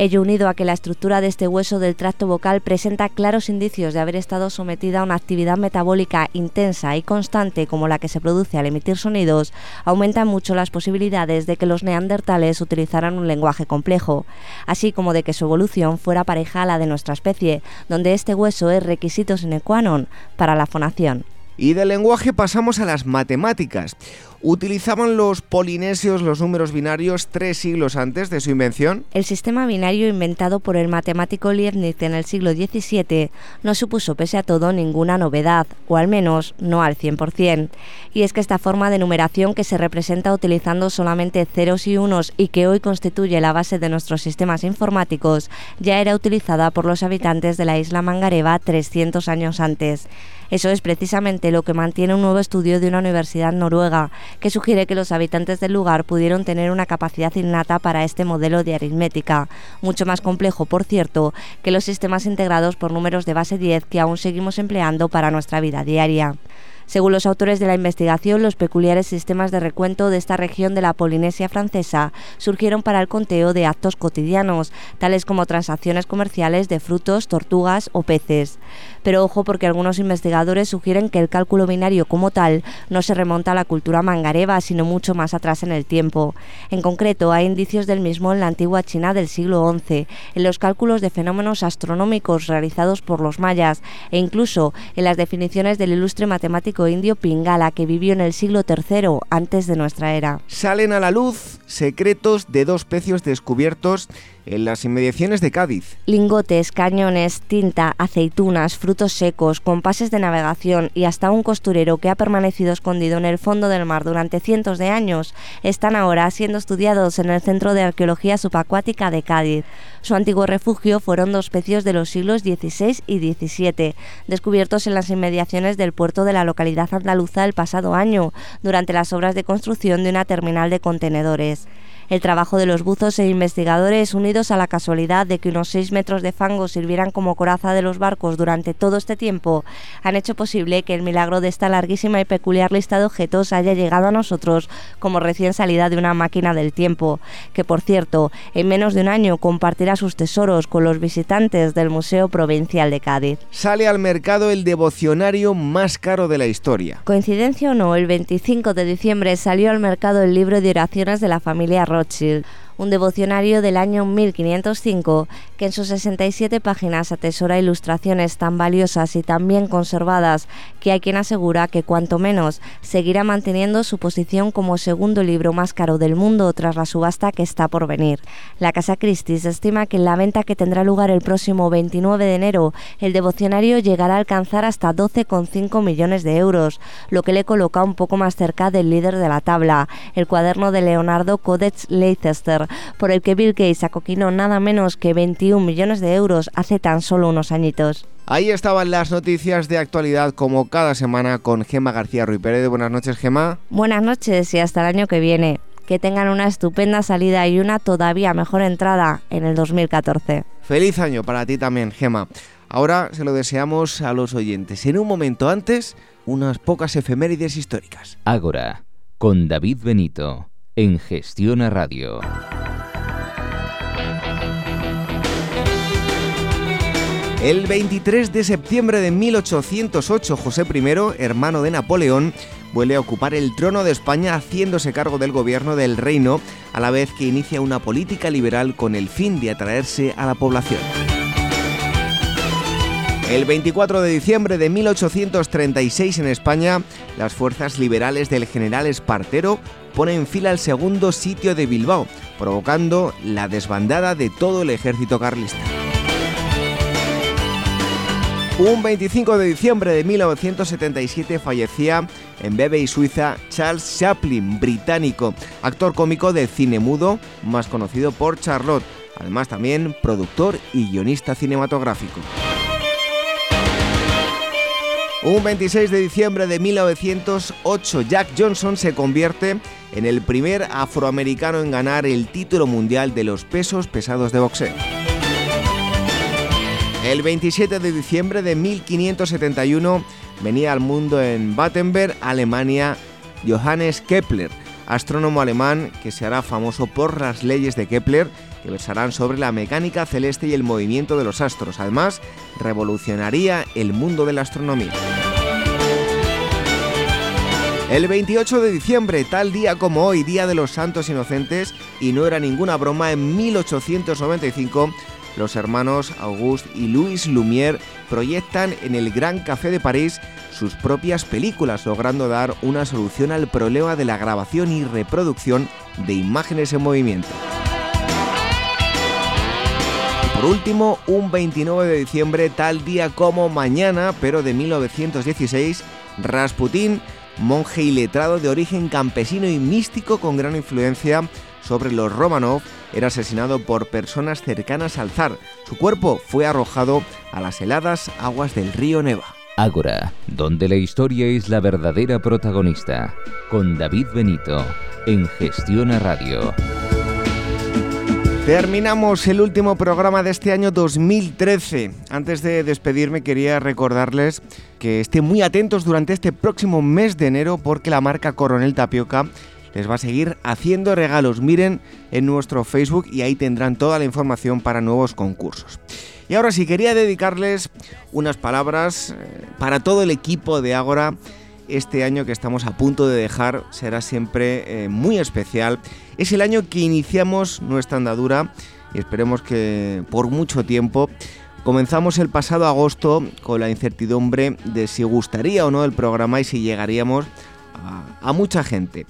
Speaker 7: Ello unido a que la estructura de este hueso del tracto vocal presenta claros indicios de haber estado sometida a una actividad metabólica intensa y constante como la que se produce al emitir sonidos, aumenta mucho las posibilidades de que los neandertales utilizaran un lenguaje complejo, así como de que su evolución fuera pareja a la de nuestra especie, donde este hueso es requisito sine qua non para la fonación.
Speaker 2: Y del lenguaje pasamos a las matemáticas. ¿Utilizaban los polinesios los números binarios tres siglos antes de su invención?
Speaker 7: El sistema binario inventado por el matemático Leibniz en el siglo XVII no supuso pese a todo ninguna novedad, o al menos no al 100%. Y es que esta forma de numeración que se representa utilizando solamente ceros y unos y que hoy constituye la base de nuestros sistemas informáticos ya era utilizada por los habitantes de la isla Mangareva 300 años antes. Eso es precisamente lo que mantiene un nuevo estudio de una universidad noruega, que sugiere que los habitantes del lugar pudieron tener una capacidad innata para este modelo de aritmética, mucho más complejo, por cierto, que los sistemas integrados por números de base 10 que aún seguimos empleando para nuestra vida diaria. Según los autores de la investigación, los peculiares sistemas de recuento de esta región de la Polinesia francesa surgieron para el conteo de actos cotidianos, tales como transacciones comerciales de frutos, tortugas o peces. Pero ojo porque algunos investigadores sugieren que el cálculo binario como tal no se remonta a la cultura mangareva, sino mucho más atrás en el tiempo. En concreto, hay indicios del mismo en la antigua China del siglo XI, en los cálculos de fenómenos astronómicos realizados por los mayas e incluso en las definiciones del ilustre matemático indio Pingala que vivió en el siglo III antes de nuestra era.
Speaker 2: Salen a la luz secretos de dos pecios descubiertos en las inmediaciones de Cádiz.
Speaker 7: Lingotes, cañones, tinta, aceitunas, frutos secos, compases de navegación y hasta un costurero que ha permanecido escondido en el fondo del mar durante cientos de años están ahora siendo estudiados en el Centro de Arqueología Subacuática de Cádiz. Su antiguo refugio fueron dos pecios de los siglos XVI y XVII, descubiertos en las inmediaciones del puerto de la localidad andaluza el pasado año, durante las obras de construcción de una terminal de contenedores. El trabajo de los buzos e investigadores, unidos a la casualidad de que unos 6 metros de fango sirvieran como coraza de los barcos durante todo este tiempo, han hecho posible que el milagro de esta larguísima y peculiar lista de objetos haya llegado a nosotros como recién salida de una máquina del tiempo, que por cierto, en menos de un año compartirá sus tesoros con los visitantes del Museo Provincial de Cádiz.
Speaker 2: Sale al mercado el devocionario más caro de la historia.
Speaker 7: Coincidencia o no, el 25 de diciembre salió al mercado el libro de oraciones de la familia Rothschild, un devocionario del año 1505 que en sus 67 páginas atesora ilustraciones tan valiosas y tan bien conservadas que hay quien asegura que cuanto menos seguirá manteniendo su posición como segundo libro más caro del mundo tras la subasta que está por venir. La Casa Christie's estima que en la venta que tendrá lugar el próximo 29 de enero, el devocionario llegará a alcanzar hasta 12,5 millones de euros, lo que le coloca un poco más cerca del líder de la tabla, el cuaderno de Leonardo Codex Leicester, por el que Bill Gates acoquinó nada menos que 21 millones de euros hace tan solo unos añitos.
Speaker 2: Ahí estaban las noticias de actualidad como cada semana con Gema García Ruiz Pérez. Buenas noches, Gema.
Speaker 7: Buenas noches y hasta el año que viene. Que tengan una estupenda salida y una todavía mejor entrada en el 2014.
Speaker 2: Feliz año para ti también, Gema. Ahora se lo deseamos a los oyentes. En un momento antes, unas pocas efemérides históricas.
Speaker 1: Ágora, con David Benito, en Gestión a Radio.
Speaker 2: El 23 de septiembre de 1808, José I, hermano de Napoleón, vuelve a ocupar el trono de España haciéndose cargo del gobierno del reino, a la vez que inicia una política liberal con el fin de atraerse a la población. El 24 de diciembre de 1836 en España, las fuerzas liberales del general Espartero ponen fin al segundo sitio de Bilbao, provocando la desbandada de todo el ejército carlista. Un 25 de diciembre de 1977 fallecía en Bebe y Suiza Charles Chaplin, británico, actor cómico de cine mudo, más conocido por Charlotte, además también productor y guionista cinematográfico. Un 26 de diciembre de 1908, Jack Johnson se convierte en el primer afroamericano en ganar el título mundial de los pesos pesados de boxeo. El 27 de diciembre de 1571 venía al mundo en Battenberg, Alemania, Johannes Kepler, astrónomo alemán que se hará famoso por las leyes de Kepler que versarán sobre la mecánica celeste y el movimiento de los astros. Además, revolucionaría el mundo de la astronomía. El 28 de diciembre, tal día como hoy, Día de los Santos Inocentes, y no era ninguna broma, en 1895, los hermanos Auguste y Louis Lumière proyectan en el Gran Café de París sus propias películas, logrando dar una solución al problema de la grabación y reproducción de imágenes en movimiento. Por último, un 29 de diciembre, tal día como mañana, pero de 1916, Rasputín, monje y letrado de origen campesino y místico con gran influencia sobre los Romanov, era asesinado por personas cercanas al zar. Su cuerpo fue arrojado a las heladas aguas del río Neva.
Speaker 1: Ágora, donde la historia es la verdadera protagonista, con David Benito, en Gestión a Radio.
Speaker 2: Terminamos el último programa de este año 2013. Antes de despedirme quería recordarles que estén muy atentos durante este próximo mes de enero porque la marca Coronel Tapioca les va a seguir haciendo regalos. Miren en nuestro Facebook y ahí tendrán toda la información para nuevos concursos. Y ahora sí, quería dedicarles unas palabras eh, para todo el equipo de Ágora. Este año que estamos a punto de dejar será siempre eh, muy especial es el año que iniciamos nuestra andadura y esperemos que por mucho tiempo. Comenzamos el pasado agosto con la incertidumbre de si gustaría o no el programa y si llegaríamos a, mucha gente.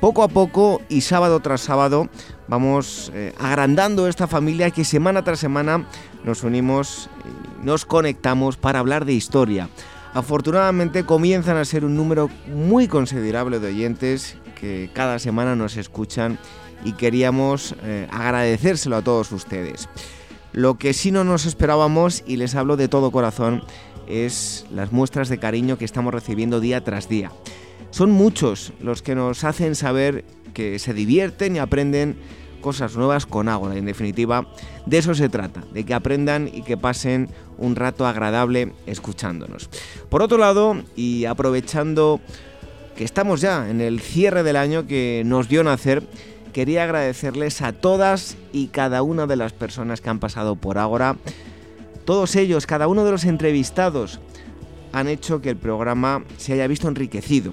Speaker 2: Poco a poco y sábado tras sábado vamos eh, agrandando esta familia que semana tras semana nos unimos y nos conectamos para hablar de historia. Afortunadamente comienzan a ser un número muy considerable de oyentes que cada semana nos escuchan y queríamos eh, agradecérselo a todos ustedes. Lo que sí no nos esperábamos, y les hablo de todo corazón, es las muestras de cariño que estamos recibiendo día tras día. Son muchos los que nos hacen saber que se divierten y aprenden cosas nuevas con Ágora. En definitiva, de eso se trata, de que aprendan y que pasen un rato agradable escuchándonos. Por otro lado, y aprovechando que estamos ya en el cierre del año que nos dio nacer, quería agradecerles a todas y cada una de las personas que han pasado por Ágora. Todos ellos, cada uno de los entrevistados, han hecho que el programa se haya visto enriquecido.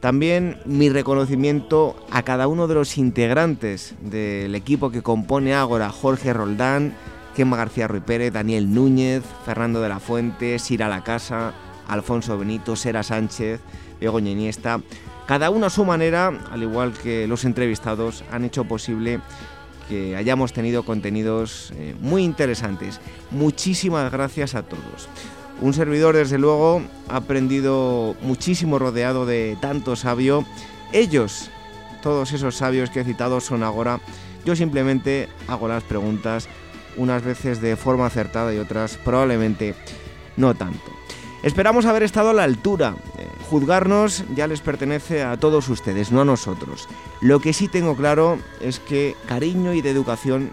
Speaker 2: También mi reconocimiento a cada uno de los integrantes del equipo que compone Ágora, Jorge Roldán, Gemma García Ruiz Pérez, Daniel Núñez, Fernando de la Fuente, Sira La Casa, Alfonso Benito, Sera Sánchez, Begoña Iniesta. Cada uno a su manera, al igual que los entrevistados, han hecho posible que hayamos tenido contenidos eh, muy interesantes. Muchísimas gracias a todos. Un servidor, desde luego, ha aprendido muchísimo rodeado de tanto sabio. Ellos, todos esos sabios que he citado, son ahora. Yo simplemente hago las preguntas, unas veces de forma acertada y otras probablemente no tanto. Esperamos haber estado a la altura. Eh, juzgarnos ya les pertenece a todos ustedes, no a nosotros. Lo que sí tengo claro es que cariño y de educación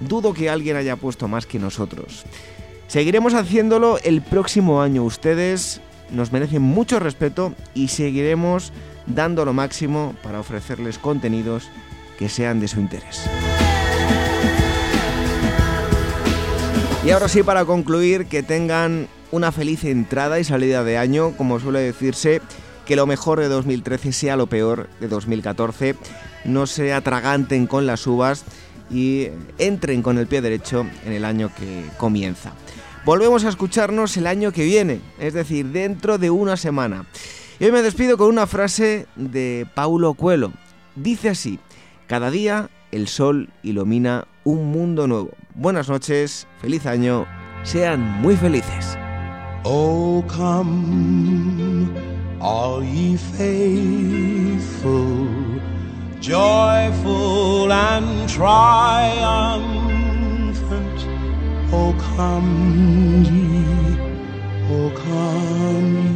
Speaker 2: dudo que alguien haya puesto más que nosotros. Seguiremos haciéndolo el próximo año. Ustedes nos merecen mucho respeto y seguiremos dando lo máximo para ofrecerles contenidos que sean de su interés. Y ahora sí, para concluir, que tengan una feliz entrada y salida de año, como suele decirse, que lo mejor de 2013 sea lo peor de 2014, no se atraganten con las uvas y entren con el pie derecho en el año que comienza. Volvemos a escucharnos el año que viene, es decir, dentro de una semana. Y hoy me despido con una frase de Paulo Coelho. Dice así, cada día el sol ilumina un mundo nuevo. Buenas noches, feliz año, sean muy felices.
Speaker 8: Oh, come, all ye faithful, joyful and triumphant. O come ye, O come ye.